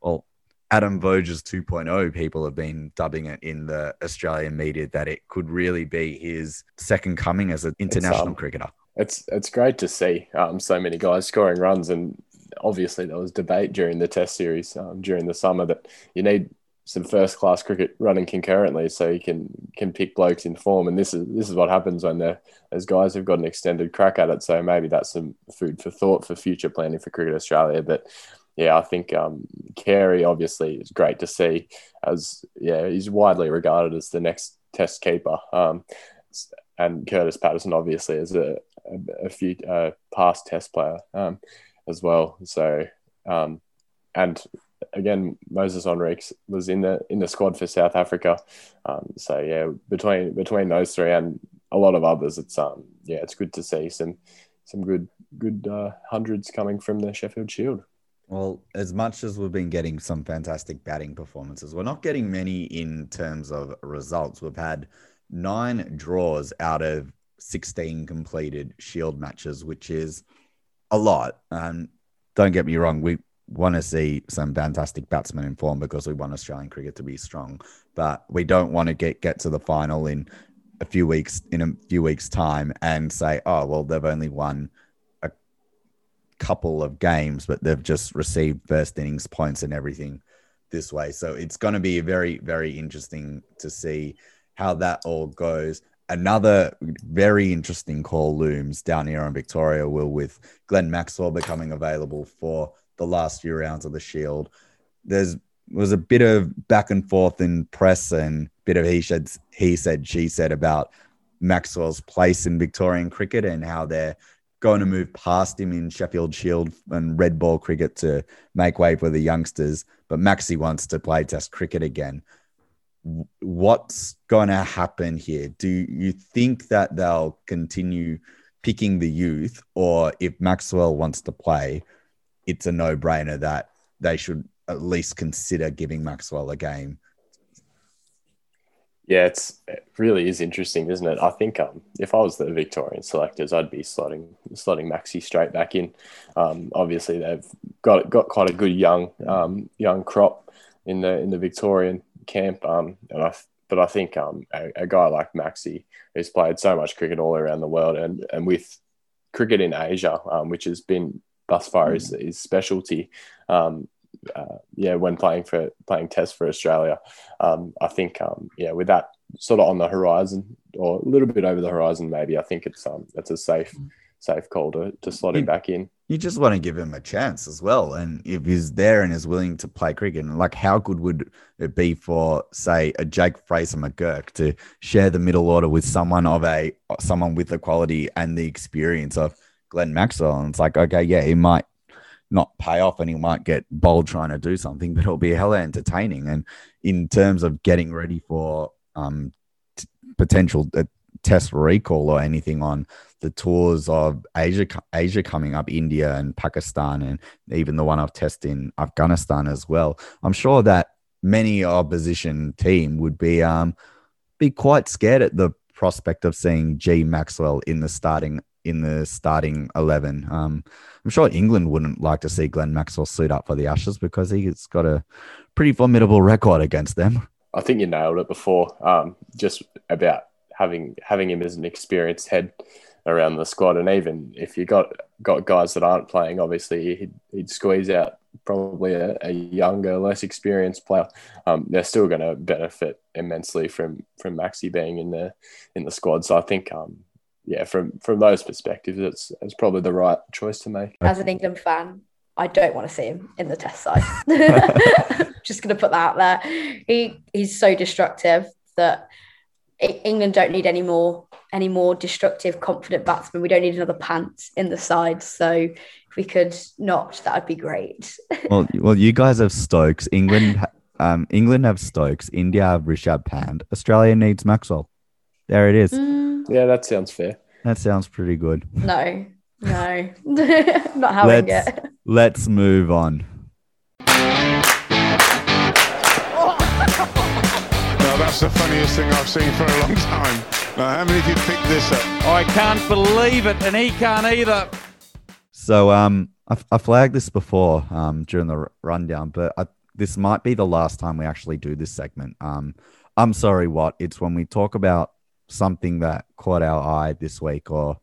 well, Adam Voges 2.0, people have been dubbing it in the Australian media that it could really be his second coming as an international um, cricketer it's it's great to see um, so many guys scoring runs, and obviously there was debate during the Test series um, during the summer that you need some first class cricket running concurrently, so you can can pick blokes in form, and this is this is what happens when there's guys who've got an extended crack at it. So maybe that's some food for thought for future planning for Cricket Australia, but. Yeah, I think um, Carey obviously is great to see, as yeah he's widely regarded as the next Test keeper. Um, and Kurtis Patterson obviously is a, a, a few uh, past Test player um, as well. So um, and again, Moises Henriques was in the in the squad for South Africa. Um, so yeah, between between those three and a lot of others, it's um yeah, it's good to see some some good good uh, hundreds coming from the Sheffield Shield. Well, as much as we've been getting some fantastic batting performances, we're not getting many in terms of results. We've had nine draws out of 16 completed Shield matches, which is a lot. And don't get me wrong, we want to see some fantastic batsmen in form because we want Australian cricket to be strong, but we don't want to get get to the final in a few weeks in a few weeks time and say, oh well, they've only won a couple of games, but they've just received first innings points and everything this way. So it's going to be very very interesting to see how that all goes. Another very interesting call looms down here in Victoria, will with Glenn Maxwell becoming available for the last few rounds of the Shield. There's was a bit of back and forth in press and bit of he said he said she said about Maxwell's place in Victorian cricket and how they're going to move past him in Sheffield Shield and red ball cricket to make way for the youngsters. But Maxi wants to play Test cricket again. What's going to happen here? Do you think that they'll continue picking the youth, or if Maxwell wants to play, it's a no brainer that they should at least consider giving Maxwell a game yeah, it's it really is interesting, isn't it? I think um, if I was the Victorian selectors, I'd be slotting slotting Maxi straight back in. Um, obviously, they've got got quite a good young um, young crop in the in the Victorian camp, um, and I but I think um, a, a, guy like Maxi who's played so much cricket all around the world, and and with cricket in Asia, um, which has been thus far is his specialty. Um, uh, yeah, when playing for playing Test for Australia, um, I think um, yeah, with that sort of on the horizon or a little bit over the horizon, maybe I think it's um it's a safe safe call to, to slot him back in. You just want to give him a chance as well, and if he's there and is willing to play cricket, like how good would it be for say a Jake Fraser McGurk to share the middle order with someone of a someone with the quality and the experience of Glenn Maxwell? And it's like okay, yeah, he might not pay off and he might get bold trying to do something, but it'll be hella entertaining. And in terms of getting ready for um, t- potential uh, test recall or anything on the tours of Asia, Asia coming up, India and Pakistan, and even the one I've tested in Afghanistan as well, I'm sure that many opposition team would be um, be quite scared at the prospect of seeing G Maxwell in the starting in the starting 11. Um, I'm sure England wouldn't like to see Glenn Maxwell suit up for the Ashes because he's got a pretty formidable record against them. I think you nailed it before. Um, just about having having him as an experienced head around the squad, and even if you got got guys that aren't playing, obviously he'd, he'd squeeze out probably a, a younger, less experienced player. Um, they're still going to benefit immensely from from Maxi being in the in the squad. So I think um, yeah, from from those perspectives, it's it's probably the right choice to make. As an England fan, I don't want to see him in the Test side. Just going to put that out there. He he's so destructive that England don't need any more any more destructive, confident batsmen. We don't need another pants in the side. So if we could not, that would be great. well, well, you guys have Stokes. England, um, England have Stokes. India have Rishabh Pant. Australia needs Maxwell. There it is. Mm yeah, that sounds fair. That sounds pretty good. No, no, not having let's, it. Let's move on. No, that's the funniest thing I've seen for a long time. Now, how many of you picked this up? I can't believe it, and he can't either. So, um, I, I flagged this before um, during the rundown, but I, this might be the last time we actually do this segment. Um, I'm sorry, what? It's when we talk about something that caught our eye this week or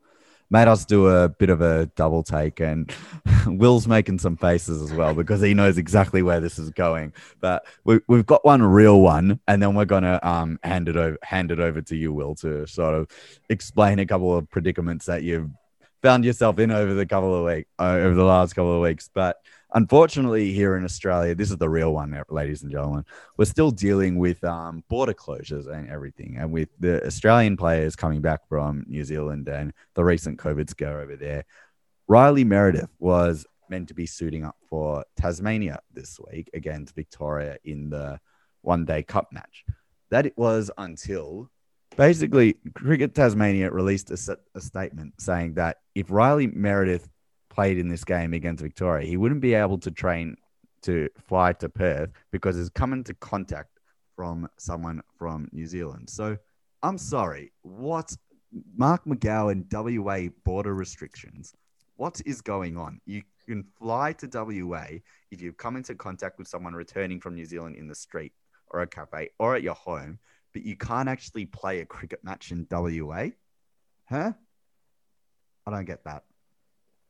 made us do a bit of a double take. And will's making some faces as well because he knows exactly where this is going. But we, we've got one real one and then we're to um, hand it over hand it over to you will to sort of explain a couple of predicaments that you've found yourself in over the couple of week uh, over the last couple of weeks. But Unfortunately, here in Australia, this is the real one, ladies and gentlemen. We're still dealing with um, border closures and everything, and with the Australian players coming back from New Zealand and the recent COVID scare over there. Riley Meredith was meant to be suiting up for Tasmania this week against Victoria in the one day cup match. That it was until basically Cricket Tasmania released a, a, statement saying that if Riley Meredith played in this game against Victoria, he wouldn't be able to train to fly to Perth because he's come into contact from someone from New Zealand. So I'm sorry, what Mark McGowan WA border restrictions? What is going on? You can fly to WA if you've come into contact with someone returning from New Zealand in the street or a cafe or at your home, but you can't actually play a cricket match in WA? Huh? I don't get that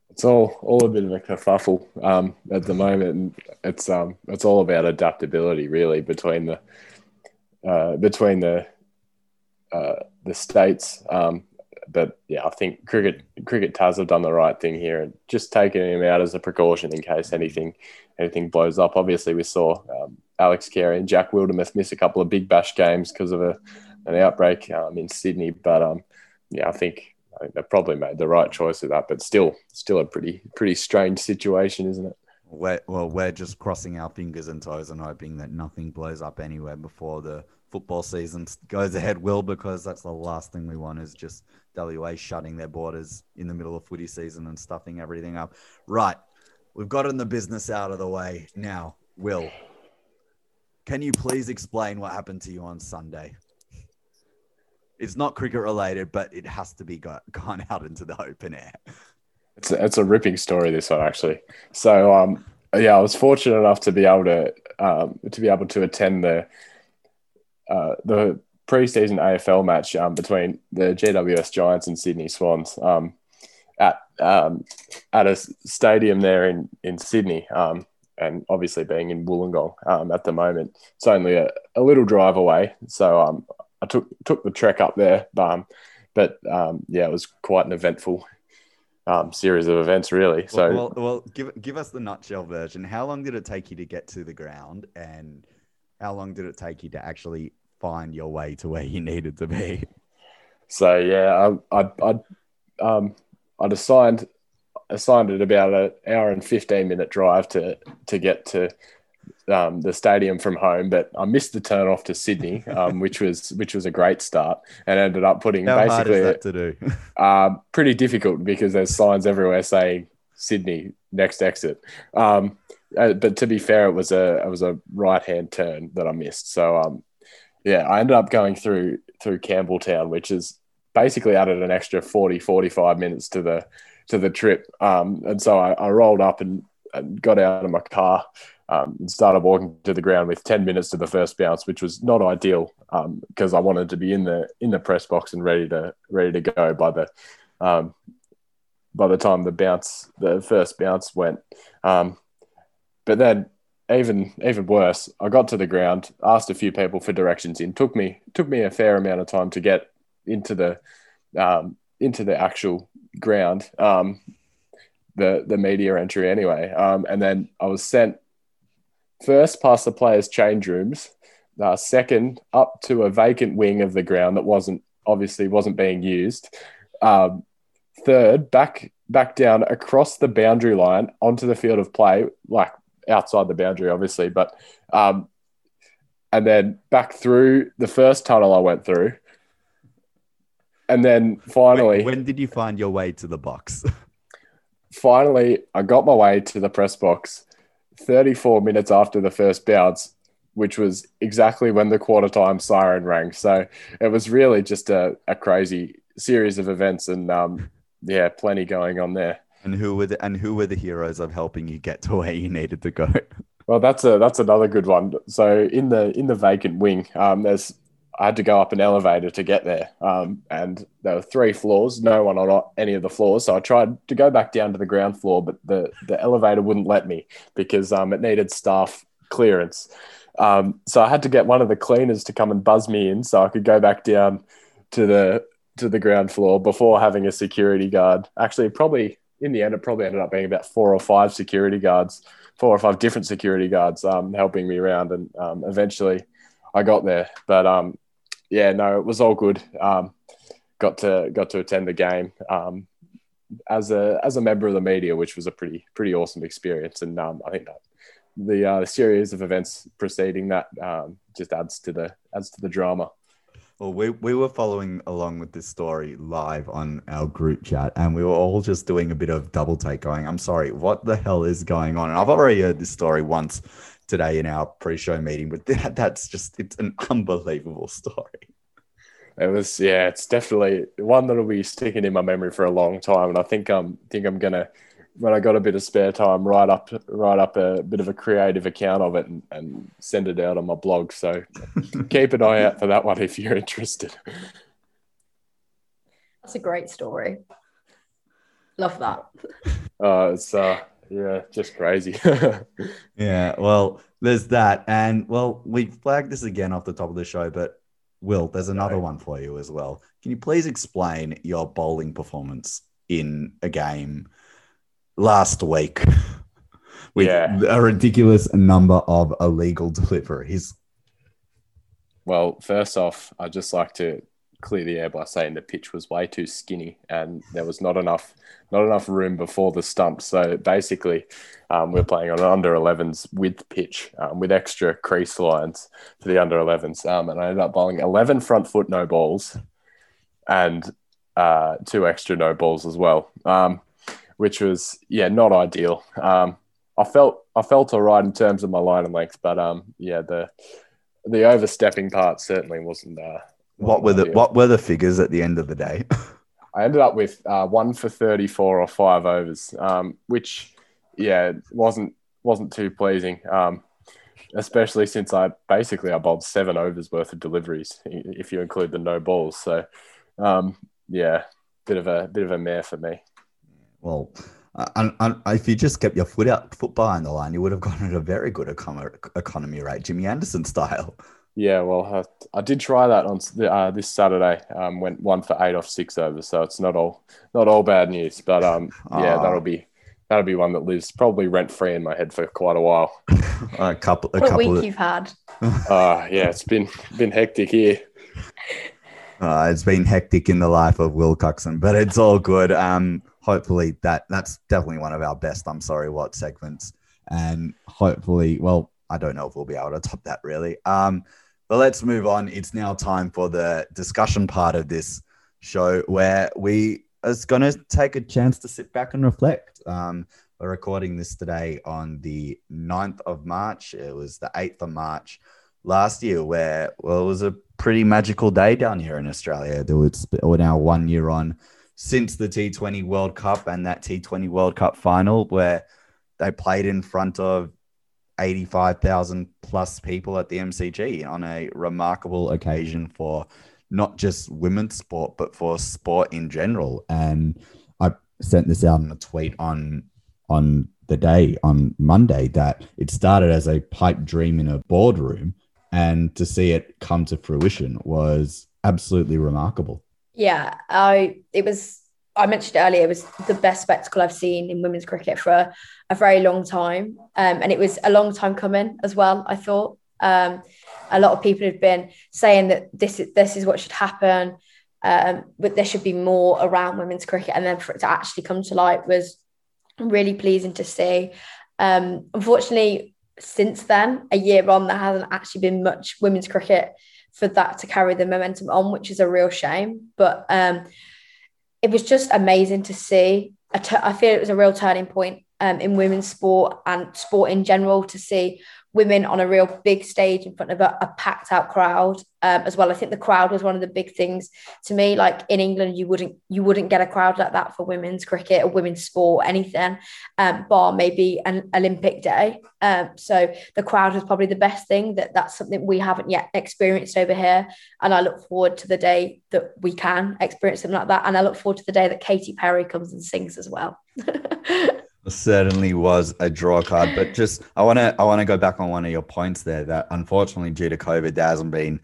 it's all all a bit of a kerfuffle um, at the moment. It's um it's all about adaptability really between the uh, between the uh, the states. Um, but yeah, I think cricket cricket Taz have done the right thing here and just taking him out as a precaution in case anything anything blows up. Obviously, we saw um, Alex Carey and Jack Wildermuth miss a couple of big bash games because of a, an outbreak um, in Sydney. But um, yeah, I think, I think they probably made the right choice with that. But still, still a pretty pretty strange situation, isn't it? We're, well, we're just crossing our fingers and toes and hoping that nothing blows up anywhere before the football season goes ahead, Will, because that's the last thing we want is just WA shutting their borders in the middle of footy season and stuffing everything up. Right. We've gotten the business out of the way. Now, Will, can you please explain what happened to you on Sunday? It's not cricket related, but it has to be got, gone out into the open air. It's a, it's a ripping story, this one actually. So, um, yeah, I was fortunate enough to be able to um, to be able to attend the uh, the preseason AFL match um, between the GWS Giants and Sydney Swans um, at um, at a stadium there in in Sydney, um, and obviously being in Wollongong um, at the moment, it's only a, a little drive away. So um, I took took the trek up there, um, but um, yeah, it was quite an eventful. Um, series of events, really. So, well, well, give give us the nutshell version. How long did it take you to get to the ground, and how long did it take you to actually find your way to where you needed to be. So yeah, I I I um I'd assigned assigned it about an hour and fifteen minute drive to to get to um, the stadium from home, but I missed the turn off to Sydney, um, which was which was a great start, and ended up putting How basically hard is that to do. uh, pretty difficult because there's signs everywhere saying Sydney next exit. Um, uh, but to be fair, it was a it was a right hand turn that I missed, so um, yeah, I ended up going through through Campbelltown, which is basically added an extra 40, 45 minutes to the to the trip. Um, and so I, I rolled up and, and, got out of my car um, started walking to the ground with 10 minutes to the first bounce, which was not ideal because um, I wanted to be in the in the press box and ready to ready to go by the um, by the time the bounce the first bounce went. Um, but then even even worse, I got to the ground, asked a few people for directions in. took me took me a fair amount of time to get into the um, into the actual ground, um, the the media entry anyway. And then I was sent first past the players' change rooms, uh, second up to a vacant wing of the ground that wasn't obviously wasn't being used. Um, third, back back down across the boundary line onto the field of play, like outside the boundary, obviously, but um, and then back through the first tunnel I went through, and then finally, when, when did you find your way to the box? finally, I got my way to the press box. Thirty-four minutes after the first bounce, which was exactly when the quarter time siren rang. So it was really just a, a crazy series of events, and um, yeah, plenty going on there. And who were the and who were the heroes of helping you get to where you needed to go? Well, that's a that's another good one. So in the in the vacant wing, um, there's I had to go up an elevator to get there, um, and there were three floors. No one on any of the floors. So I tried to go back down to the ground floor, but the the elevator wouldn't let me because um, it needed staff clearance. Um, so I had to get one of the cleaners to come and buzz me in, so I could go back down to the to the ground floor before having a security guard. Actually, probably in the end, it probably ended up being about four or five security guards, four or five different security guards um, helping me around. And um, eventually I got there. But um, yeah, no, it was all good. Um, got to got to attend the game um, as a as a member of the media, which was a pretty pretty awesome experience. And um, I think that the uh, the series of events preceding that just adds to the adds to the drama. Well, we, we were following along with this story live on our group chat, and we were all just doing a bit of double take going, I'm sorry, what the hell is going on? And I've already heard this story once today in our pre show meeting, but that, that's just, it's an unbelievable story. It was, yeah, it's definitely one that'll be sticking in my memory for a long time. And I think I'm, think I'm going to when I got a bit of spare time, write up write up a bit of a creative account of it and, and send it out on my blog. So keep an eye out for that one if you're interested. That's a great story. Love that. Uh, it's uh, yeah, just crazy. yeah, well, there's that, and well, we flagged this again off the top of the show, but Will, there's another one for you as well. Can you please explain your bowling performance in a game? last week. with Yeah. a ridiculous number of illegal deliveries. Well, first off, I'd just like to clear the air by saying the pitch was way too skinny and there was not enough not enough room before the stumps. So basically, um, we're playing on an under 11s width pitch um, with extra crease lines for the under 11s. Um, and I ended up bowling 11 front foot no balls and uh, two extra no balls as well, um, which was yeah not ideal. Um, I felt I felt all right in terms of my line and length, but um, yeah the the overstepping part certainly wasn't. Uh, What were the what were the figures at the end of the day? I ended up with uh, one for thirty four or five overs, um, which yeah wasn't wasn't too pleasing. Um, especially since I basically I bowled seven overs worth of deliveries if you include the no balls. So um, yeah, bit of a bit of a mare for me. Well, and, and if you just kept your foot out, foot behind the line, you would have gone at a very good economy, economy rate, Jimmy Anderson style. Yeah, well, I, I did try that on the- uh, this Saturday. Um, went one for eight off six overs, so it's not all not all bad news. But um, yeah, Ah. that'll be that'll be one that lives probably rent free in my head for quite a while. A couple, a What a couple. week Of, you've had. Uh, yeah, it's been been hectic here. uh, it's been hectic in the life of Will Cuckson, but it's all good. Um, hopefully that that's definitely one of our best. I'm sorry, what segments, and hopefully, well, I don't know if we'll be able to top that really. Um, but let's move on. It's now time for the discussion part of this show where we is going to take a chance to sit back and reflect. Um, we're recording this today on the 9th of March. It was the 8th of March last year where, well, it was a pretty magical day down here in Australia. There was, we're now one year on since the T20 World Cup and that T20 World Cup final where they played in front of 85,000 plus people at the MCG on a remarkable occasion for not just women's sport, but for sport in general. And I sent this out in a tweet on on the day on Monday that it started as a pipe dream in a boardroom, and to see it come to fruition was absolutely remarkable. Yeah, I it was. I mentioned earlier it was the best spectacle I've seen in women's cricket for a, very long time, um, and it was a long time coming as well. I thought um, a lot of people had been saying that this is this is what should happen, um, but there should be more around women's cricket, and then for it to actually come to light was really pleasing to see. Um, unfortunately, since then, a year on, there hasn't actually been much women's cricket for that to carry the momentum on, which is a real shame. But um, it was just amazing to see. I feel it was a real turning point um, in women's sport and sport in general to see women on a real big stage in front of a, a packed out crowd um, as well. I think the crowd was one of the big things to me. Like in England, you wouldn't you wouldn't get a crowd like that for women's cricket or women's sport, anything, um, bar maybe an Olympic day. Um, so the crowd was probably the best thing. That that's something we haven't yet experienced over here, and I look forward to the day that we can experience something like that. And I look forward to the day that Katy Perry comes and sings as well. certainly was a draw card but just i want to i want to go back on one of your points there that unfortunately due to covid there hasn't been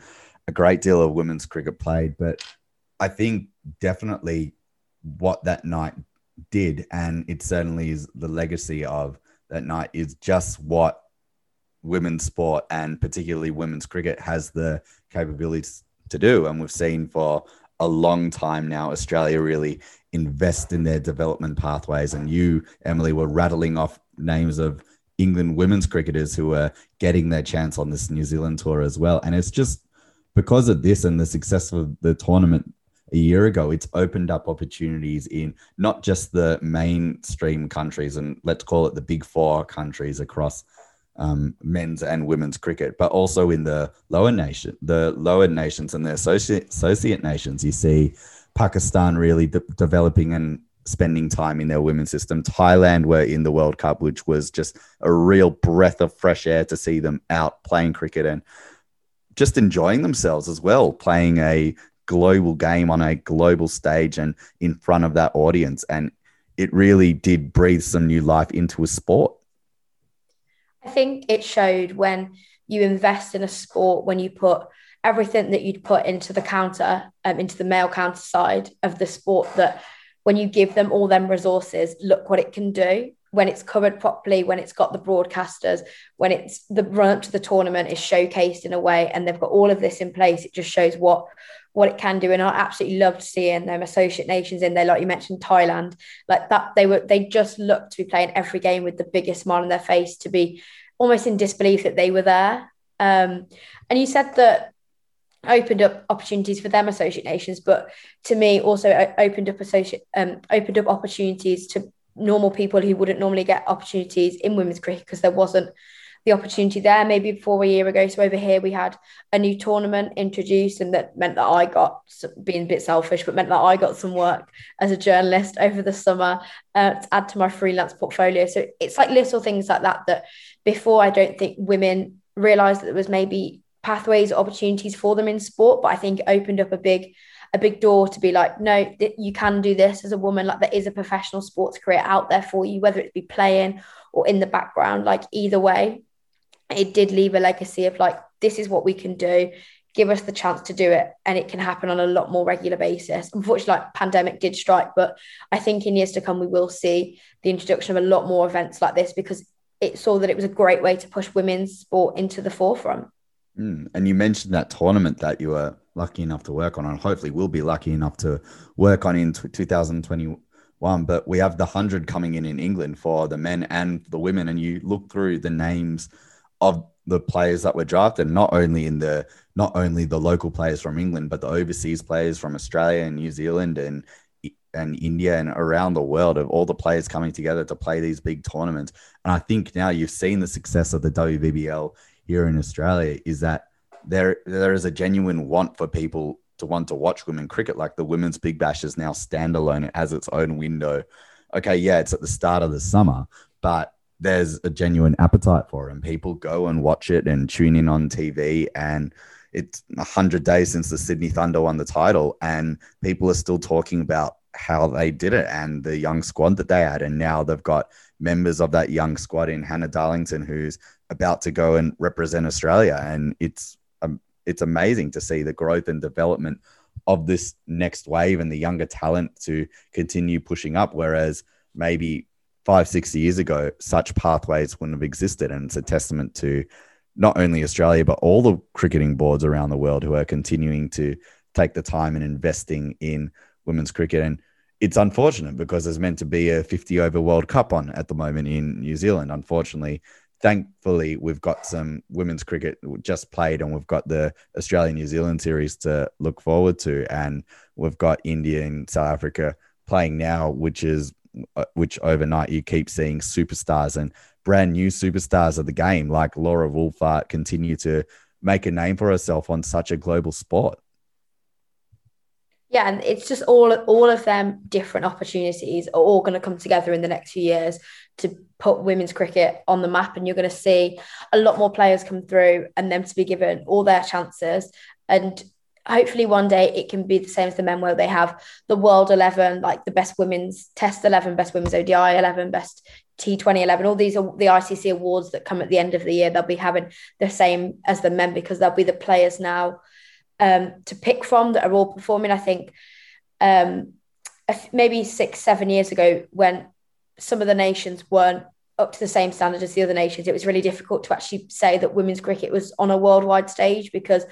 a great deal of women's cricket played but i think definitely what that night did and it certainly is the legacy of that night is just what women's sport and particularly women's cricket has the capabilities to do and we've seen for a long time now australia really invest in their development pathways. And you, Emily, were rattling off names of England women's cricketers who are getting their chance on this New Zealand tour as well. And it's just because of this and the success of the tournament a year ago, it's opened up opportunities in not just the mainstream countries and let's call it the big four countries across um, men's and women's cricket, but also in the lower nation, the lower nations and the associate associate nations. You see Pakistan really de- developing and spending time in their women's system. Thailand were in the World Cup, which was just a real breath of fresh air to see them out playing cricket and just enjoying themselves as well, playing a global game on a global stage and in front of that audience. And it really did breathe some new life into a sport. I think it showed when you invest in a sport, when you put everything that you'd put into the counter, um, into the male counter side of the sport, that when you give them all them resources, look what it can do. when it's covered properly, when it's got the broadcasters, when it's the run up to the tournament is showcased in a way, and they've got all of this in place, it just shows what what it can do. And I absolutely loved seeing them associate nations in there, like you mentioned, Thailand, like that. They were they just looked to be playing every game with the biggest smile on their face, to be almost in disbelief that they were there. Um, and you said that opened up opportunities for them associate nations, but to me also opened up associate um, opened up opportunities to normal people who wouldn't normally get opportunities in women's cricket because there wasn't the opportunity there maybe before a year ago. So over here we had a new tournament introduced, and that meant that I got being a bit selfish, but meant that I got some work as a journalist over the summer uh, to add to my freelance portfolio. So it's like little things like that that before I don't think women realised that there was maybe pathways opportunities for them in sport, but I think it opened up a big a big door to be like, no, you can do this as a woman. Like there is a professional sports career out there for you, whether it be playing or in the background. Like either way, it did leave a legacy of like, this is what we can do. Give us the chance to do it, and it can happen on a lot more regular basis. Unfortunately, like pandemic did strike, but I think in years to come we will see the introduction of a lot more events like this because it saw that it was a great way to push women's sport into the forefront. Mm. And you mentioned that tournament that you were lucky enough to work on, and hopefully we'll be lucky enough to work on in t- 2021. But we have the 100 coming in in England for the men and the women. And you look through the names of the players that were drafted, not only in the not only the local players from England, but the overseas players from Australia and New Zealand and and India and around the world of all the players coming together to play these big tournaments. And I think now you've seen the success of the WBBL here in Australia is that there there is a genuine want for people to want to watch women cricket. Like the women's Big Bash is now standalone; it has its own window. Okay, yeah, it's at the start of the summer, but there's a genuine appetite for it, and people go and watch it and tune in on TV. And it's hundred days since the Sydney Thunder won the title, and people are still talking about how they did it and the young squad that they had. And now they've got members of that young squad in Hannah Darlington, who's about to go and represent Australia. And it's um, it's amazing to see the growth and development of this next wave and the younger talent to continue pushing up. Whereas maybe five, six years ago, such pathways wouldn't have existed. And it's a testament to not only Australia, but all the cricketing boards around the world who are continuing to take the time and investing in women's cricket. And it's unfortunate because there's meant to be a 50 over World Cup on at the moment in New Zealand. Unfortunately, thankfully we've got some women's cricket just played and we've got the australia new zealand series to look forward to. And we've got india and south africa playing now which is uh, which overnight you keep seeing superstars and brand new superstars of the game like laura wolvaardt continue to make a name for herself on such a global sport yeah, and it's just all all of them different opportunities are all going to come together in the next few years to put women's cricket on the map, and you're going to see a lot more players come through, and them to be given all their chances, and hopefully one day it can be the same as the men, where they have the world eleven, like the best women's Test eleven, best women's ODI eleven, best T20 11, all these are the ICC awards that come at the end of the year. They'll be having the same as the men because they'll be the players now um, to pick from that are all performing. I think um, maybe six, seven years ago, when some of the nations weren't up to the same standard as the other nations, it was really difficult to actually say that women's cricket was on a worldwide stage because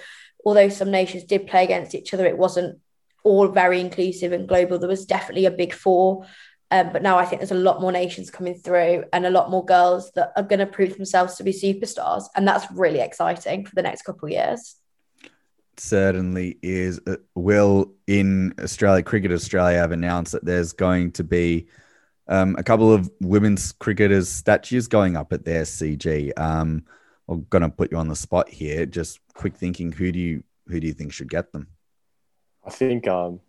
although some nations did play against each other, it wasn't all very inclusive and global. There was definitely a big four. Um, but now I think there's a lot more nations coming through and a lot more girls that are going to prove themselves to be superstars. And that's really exciting for the next couple of years certainly is. Uh, will in Australia, Cricket Australia have announced that there's going to be um, a couple of women's cricketers' statues going up at the SCG. Um, I'm going to put you on the spot here. Just quick thinking, who do you who do you think should get them? I think um,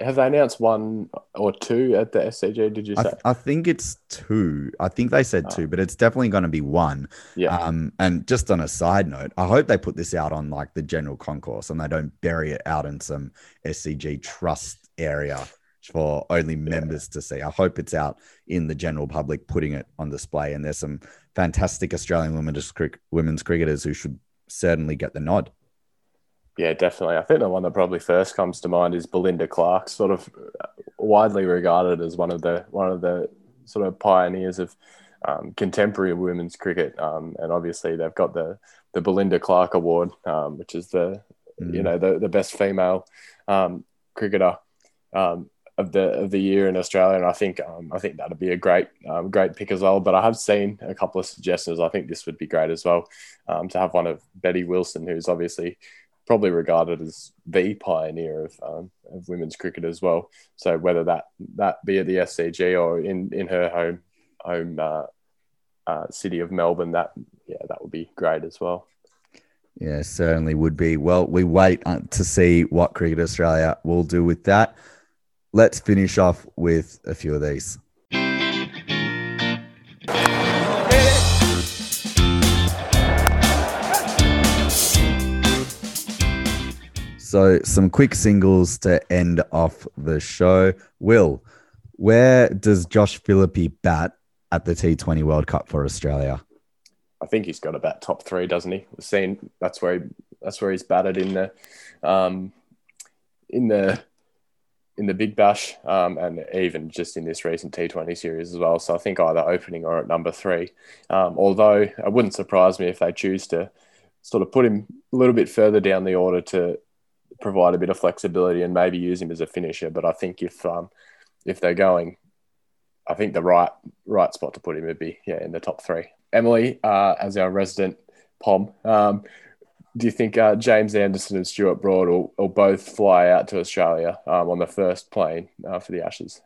have they announced one or two at the SCG? Did you say? I, th- I think it's two. I think they said oh. two, but it's definitely going to be one. Yeah. Um, and just on a side note, I hope they put this out on like the general concourse and they don't bury it out in some SCG trust area for only members yeah. to see. I hope it's out in the general public, putting it on display. And there's some fantastic Australian women's, women's cricketers who should certainly get the nod. Yeah, definitely. I think the one that probably first comes to mind is Belinda Clark, sort of widely regarded as one of the one of the sort of pioneers of um, contemporary women's cricket, um, and obviously they've got the the Belinda Clark Award, um, which is the mm. you know the the best female um, cricketer um, of the of the year in Australia, and I think um, I think that'd be a great um, great pick as well. But I have seen a couple of suggestions. I think this would be great as well um, to have one of Betty Wilson, who's obviously probably regarded as the pioneer of, um, of women's cricket as well. So whether that that be at the SCG or in in her home home uh, uh, city of Melbourne, that yeah that would be great as well. Yeah, certainly would be. Well, we wait uh, to see what Cricket Australia will do with that. Let's finish off with a few of these. So, some quick singles to end off the show. Will, where does Josh Philippe bat at the T20 World Cup for Australia? I think he's got about top three, doesn't he? We've seen that's where he, that's where he's batted in the um, in the in the Big Bash um, and even just in this recent T20 series as well. So I think either opening or at number three. Um, although it wouldn't surprise me if they choose to sort of put him a little bit further down the order to provide a bit of flexibility and maybe use him as a finisher. But I think if um, if they're going, I think the right right spot to put him would be yeah in the top three. Emily, uh, as our resident pom, um, do you think uh, James Anderson and Stuart Broad will, will both fly out to Australia um, on the first plane uh, for the Ashes?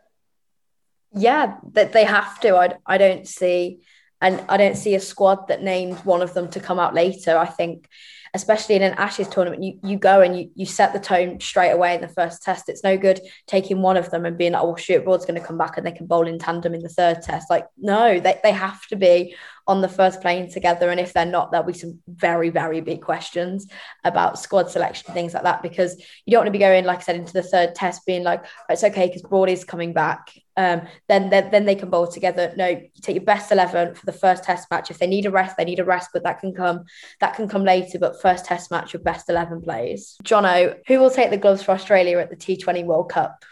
Yeah, that they have to. I, I don't see, and I don't see a squad that names one of them to come out later. I think especially in an Ashes tournament, you, you go and you, you set the tone straight away in the first test. It's no good taking one of them and being like, oh, shoot, Broad's going to come back and they can bowl in tandem in the third test. Like, no, they, they have to be on the first plane together. And if they're not, there'll be some very, very big questions about squad selection, things like that, because you don't want to be going, like I said, into the third test being like, it's okay because Broad is coming back um, then, then then they can bowl together. No, you take your best eleven for the first Test match. If they need a rest, they need a rest, but that can come that can come later. But first Test match, your best eleven plays. Jono, who will take the gloves for Australia at the T Twenty World Cup?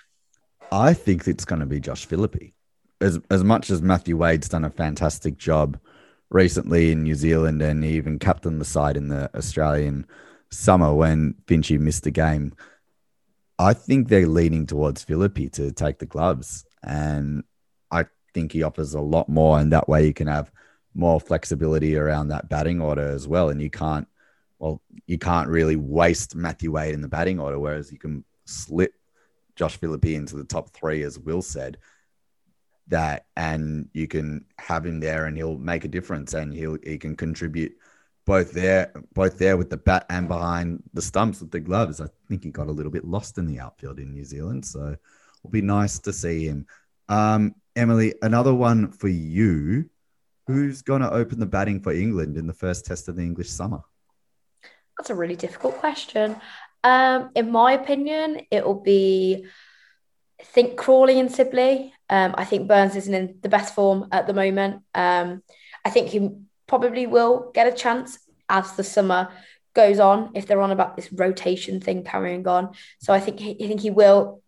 I think it's going to be Josh Philippe. As as much as Matthew Wade's done a fantastic job recently in New Zealand and he even captained the side in the Australian summer when Finchie missed a game. I think they're leaning towards Philippe to take the gloves. And I think he offers a lot more. And that way you can have more flexibility around that batting order as well. And you can't, well, you can't really waste Matthew Wade in the batting order, whereas you can slip Josh Philippe into the top three, as Will said. That and you can have him there, and he'll make a difference, and he'll he can contribute both there, both there with the bat and behind the stumps with the gloves. I think he got a little bit lost in the outfield in New Zealand, so will be nice to see him. Um, Emily, another one for you. Who's going to open the batting for England in the first test of the English summer? That's a really difficult question. Um, in my opinion, it will be, I think, Crawley and Sibley. Um, I think Burns isn't in the best form at the moment. Um, I think he probably will get a chance as the summer goes on if they're on about this rotation thing carrying on. So I think I think he will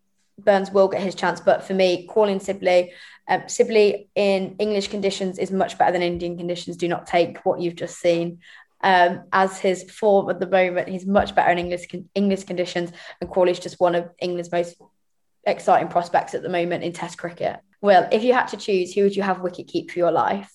Burns will get his chance. But for me, calling Sibley, um, Sibley in English conditions is much better than Indian conditions. Do not take what you've just seen um, as his form at the moment. He's much better in English English conditions, and Crawley's just one of England's most exciting prospects at the moment in Test cricket. Well, if you had to choose, who would you have wicket keep for your life?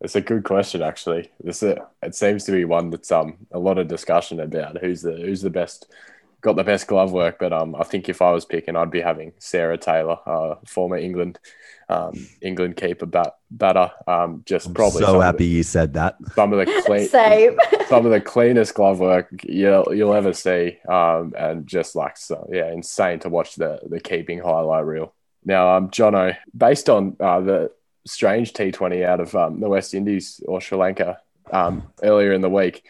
It's a good question, actually. This is, it seems to be one that's um a lot of discussion about who's the who's the best got the best glove work, but um, I think if I was picking, I'd be having Sarah Taylor, uh, former England um, England keeper bat, batter. Um, just I'm probably so happy the, you said that. Some of the clean, some of the cleanest glove work you'll you'll ever see, um, and just like so, yeah, insane to watch the the keeping highlight reel. Now, um, Jono, based on uh, the strange T20 out of um, the West Indies or Sri Lanka um, earlier in the week,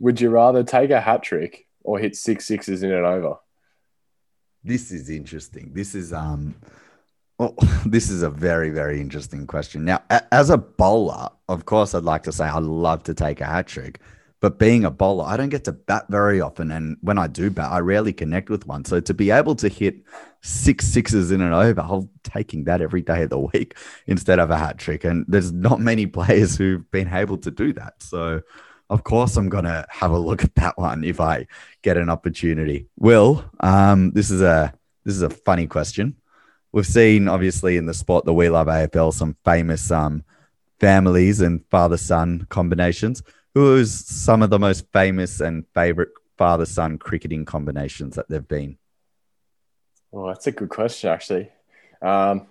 would you rather take a hat trick or hit six sixes in an over? This is interesting. This is um well, this is a very, very interesting question. Now, a- as a bowler, of course, I'd like to say I'd love to take a hat trick, But being a bowler, I don't get to bat very often. And when I do bat, I rarely connect with one. So to be able to hit six sixes in an over, I'm taking that every day of the week instead of a hat trick. And there's not many players who've been able to do that. So of course I'm gonna have a look at that one if I get an opportunity. Will, um, this is a this is a funny question. We've seen obviously in the sport that we love AFL some famous um, families and father son combinations. Who is some of the most famous and favorite father son cricketing combinations that they've been? Well, that's a good question, actually. Um,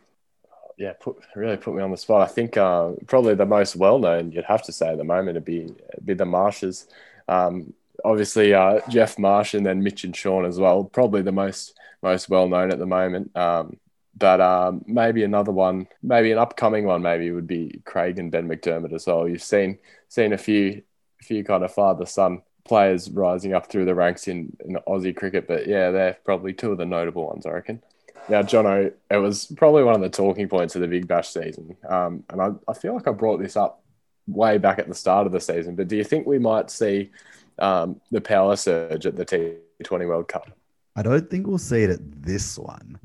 yeah, put, really put me on the spot. I think uh, probably the most well known, you'd have to say at the moment, would be, be the Marshes. Um, obviously, uh, Geoff Marsh and then Mitch and Sean as well. Probably the most most well known at the moment. Um, but um, maybe another one, maybe an upcoming one, maybe would be Craig and Ben McDermott as well. You've seen seen a few few kind of father son players rising up through the ranks in, in Aussie cricket, but yeah, they're probably two of the notable ones, I reckon. Now, Jono, it was probably one of the talking points of the Big Bash season. Um, and I, I feel like I brought this up way back at the start of the season, but do you think we might see um, the power surge at the T20 World Cup? I don't think we'll see it at this one,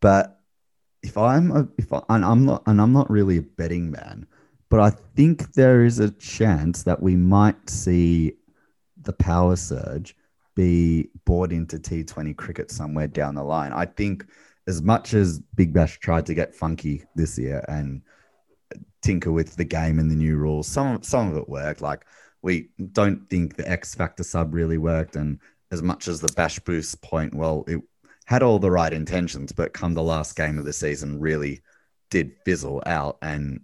but if I'm a, if I, and I'm not and I'm not really a betting man, but I think there is a chance that we might see the power surge be brought into T20 cricket somewhere down the line. I think as much as Big Bash tried to get funky this year and tinker with the game and the new rules, some some of it worked. Like we don't think the X Factor sub really worked, and as much as the Bash Boost point, well, it had all the right intentions, but come the last game of the season, really did fizzle out and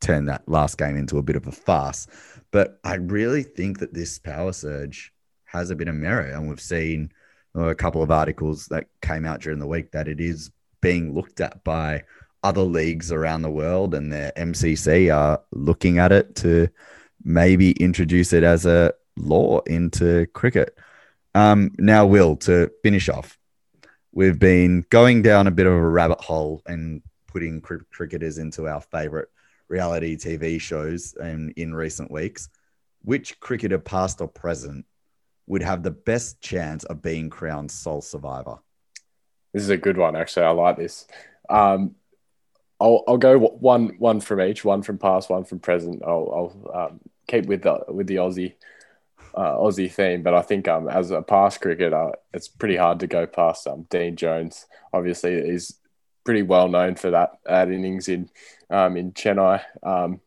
turn that last game into a bit of a farce. But I really think that this power surge has a bit of merit, and we've seen a couple of articles that came out during the week that it is being looked at by other leagues around the world, and their MCC are looking at it to maybe introduce it as a law into cricket. Um, now, Will, to finish off, we've been going down a bit of a rabbit hole and putting cr- cricketers into our favorite reality TV shows and in recent weeks. Which cricketer, past or present, would have the best chance of being crowned sole survivor? This is a good one, actually. I like this. Um, I'll, I'll go one one from each, one from past, one from present. I'll, I'll um, keep with the with the Aussie uh, Aussie theme, but I think um, as a past cricketer, it's pretty hard to go past um, Dean Jones. Obviously, he's pretty well known for that, that innings in um, in Chennai. Um,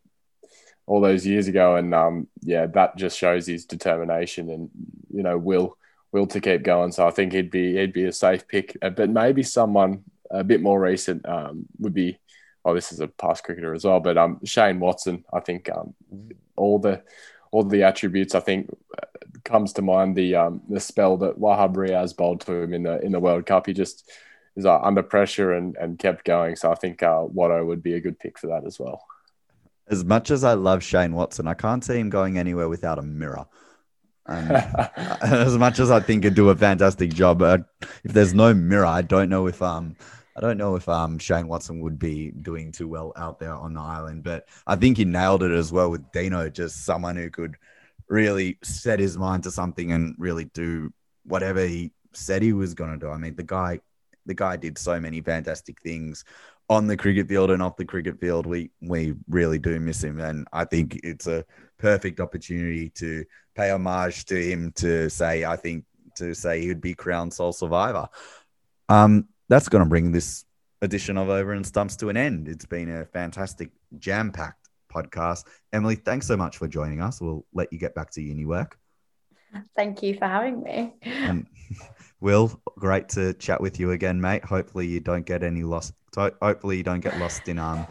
all those years ago, and um, yeah, that just shows his determination and you know will will to keep going. So I think he'd be he'd be a safe pick, uh, but maybe someone a bit more recent um, would be. Oh, this is a past cricketer as well, but um, Shane Watson. I think um, all the all the attributes I think uh, comes to mind the um, the spell that Wahab Riaz bowled to him in the in the World Cup. He just is uh, under pressure and, and kept going. So I think uh, Watto would be a good pick for that as well. As much as I love Shane Watson, I can't see him going anywhere without a mirror. And as much as I think he'd do a fantastic job, uh, if there's no mirror, I don't know if um I don't know if um Shane Watson would be doing too well out there on the island. But I think he nailed it as well with Dino, just someone who could really set his mind to something and really do whatever he said he was going to do. I mean, the guy the guy did so many fantastic things on the cricket field and off the cricket field, we we really do miss him, and I think it's a perfect opportunity to pay homage to him to say I think to say he'd be crowned sole survivor. Um, that's going to bring this edition of Over and Stumps to an end. It's been a fantastic jam packed podcast. Emily, thanks so much for joining us. We'll let you get back to uni work. Thank you for having me. And Will, great to chat with you again, mate. Hopefully you don't get any lost. Hopefully you don't get lost in um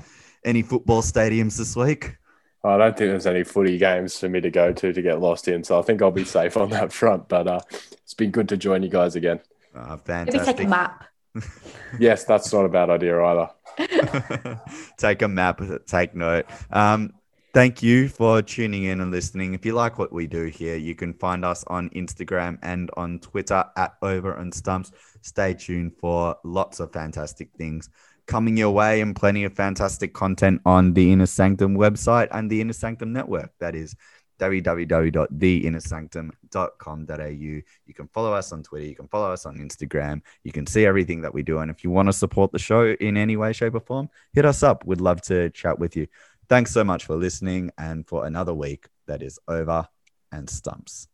any football stadiums this week. I don't think there's any footy games for me to go to to get lost in, so I think I'll be safe on that front. But uh, it's been good to join you guys again. Uh, fantastic. Maybe take a map. yes, that's not a bad idea either. take a map, take note. Um, Thank you for tuning in and listening. If you like what we do here, you can find us on Instagram and on Twitter at Over and Stumps. Stay tuned for lots of fantastic things coming your way and plenty of fantastic content on the Inner Sanctum website and the Inner Sanctum network. That is www.theinnersanctum.com.au. You can follow us on Twitter. You can follow us on Instagram. You can see everything that we do. And if you want to support the show in any way, shape, or form, hit us up. We'd love to chat with you. Thanks so much for listening and for another week that is over and stumps.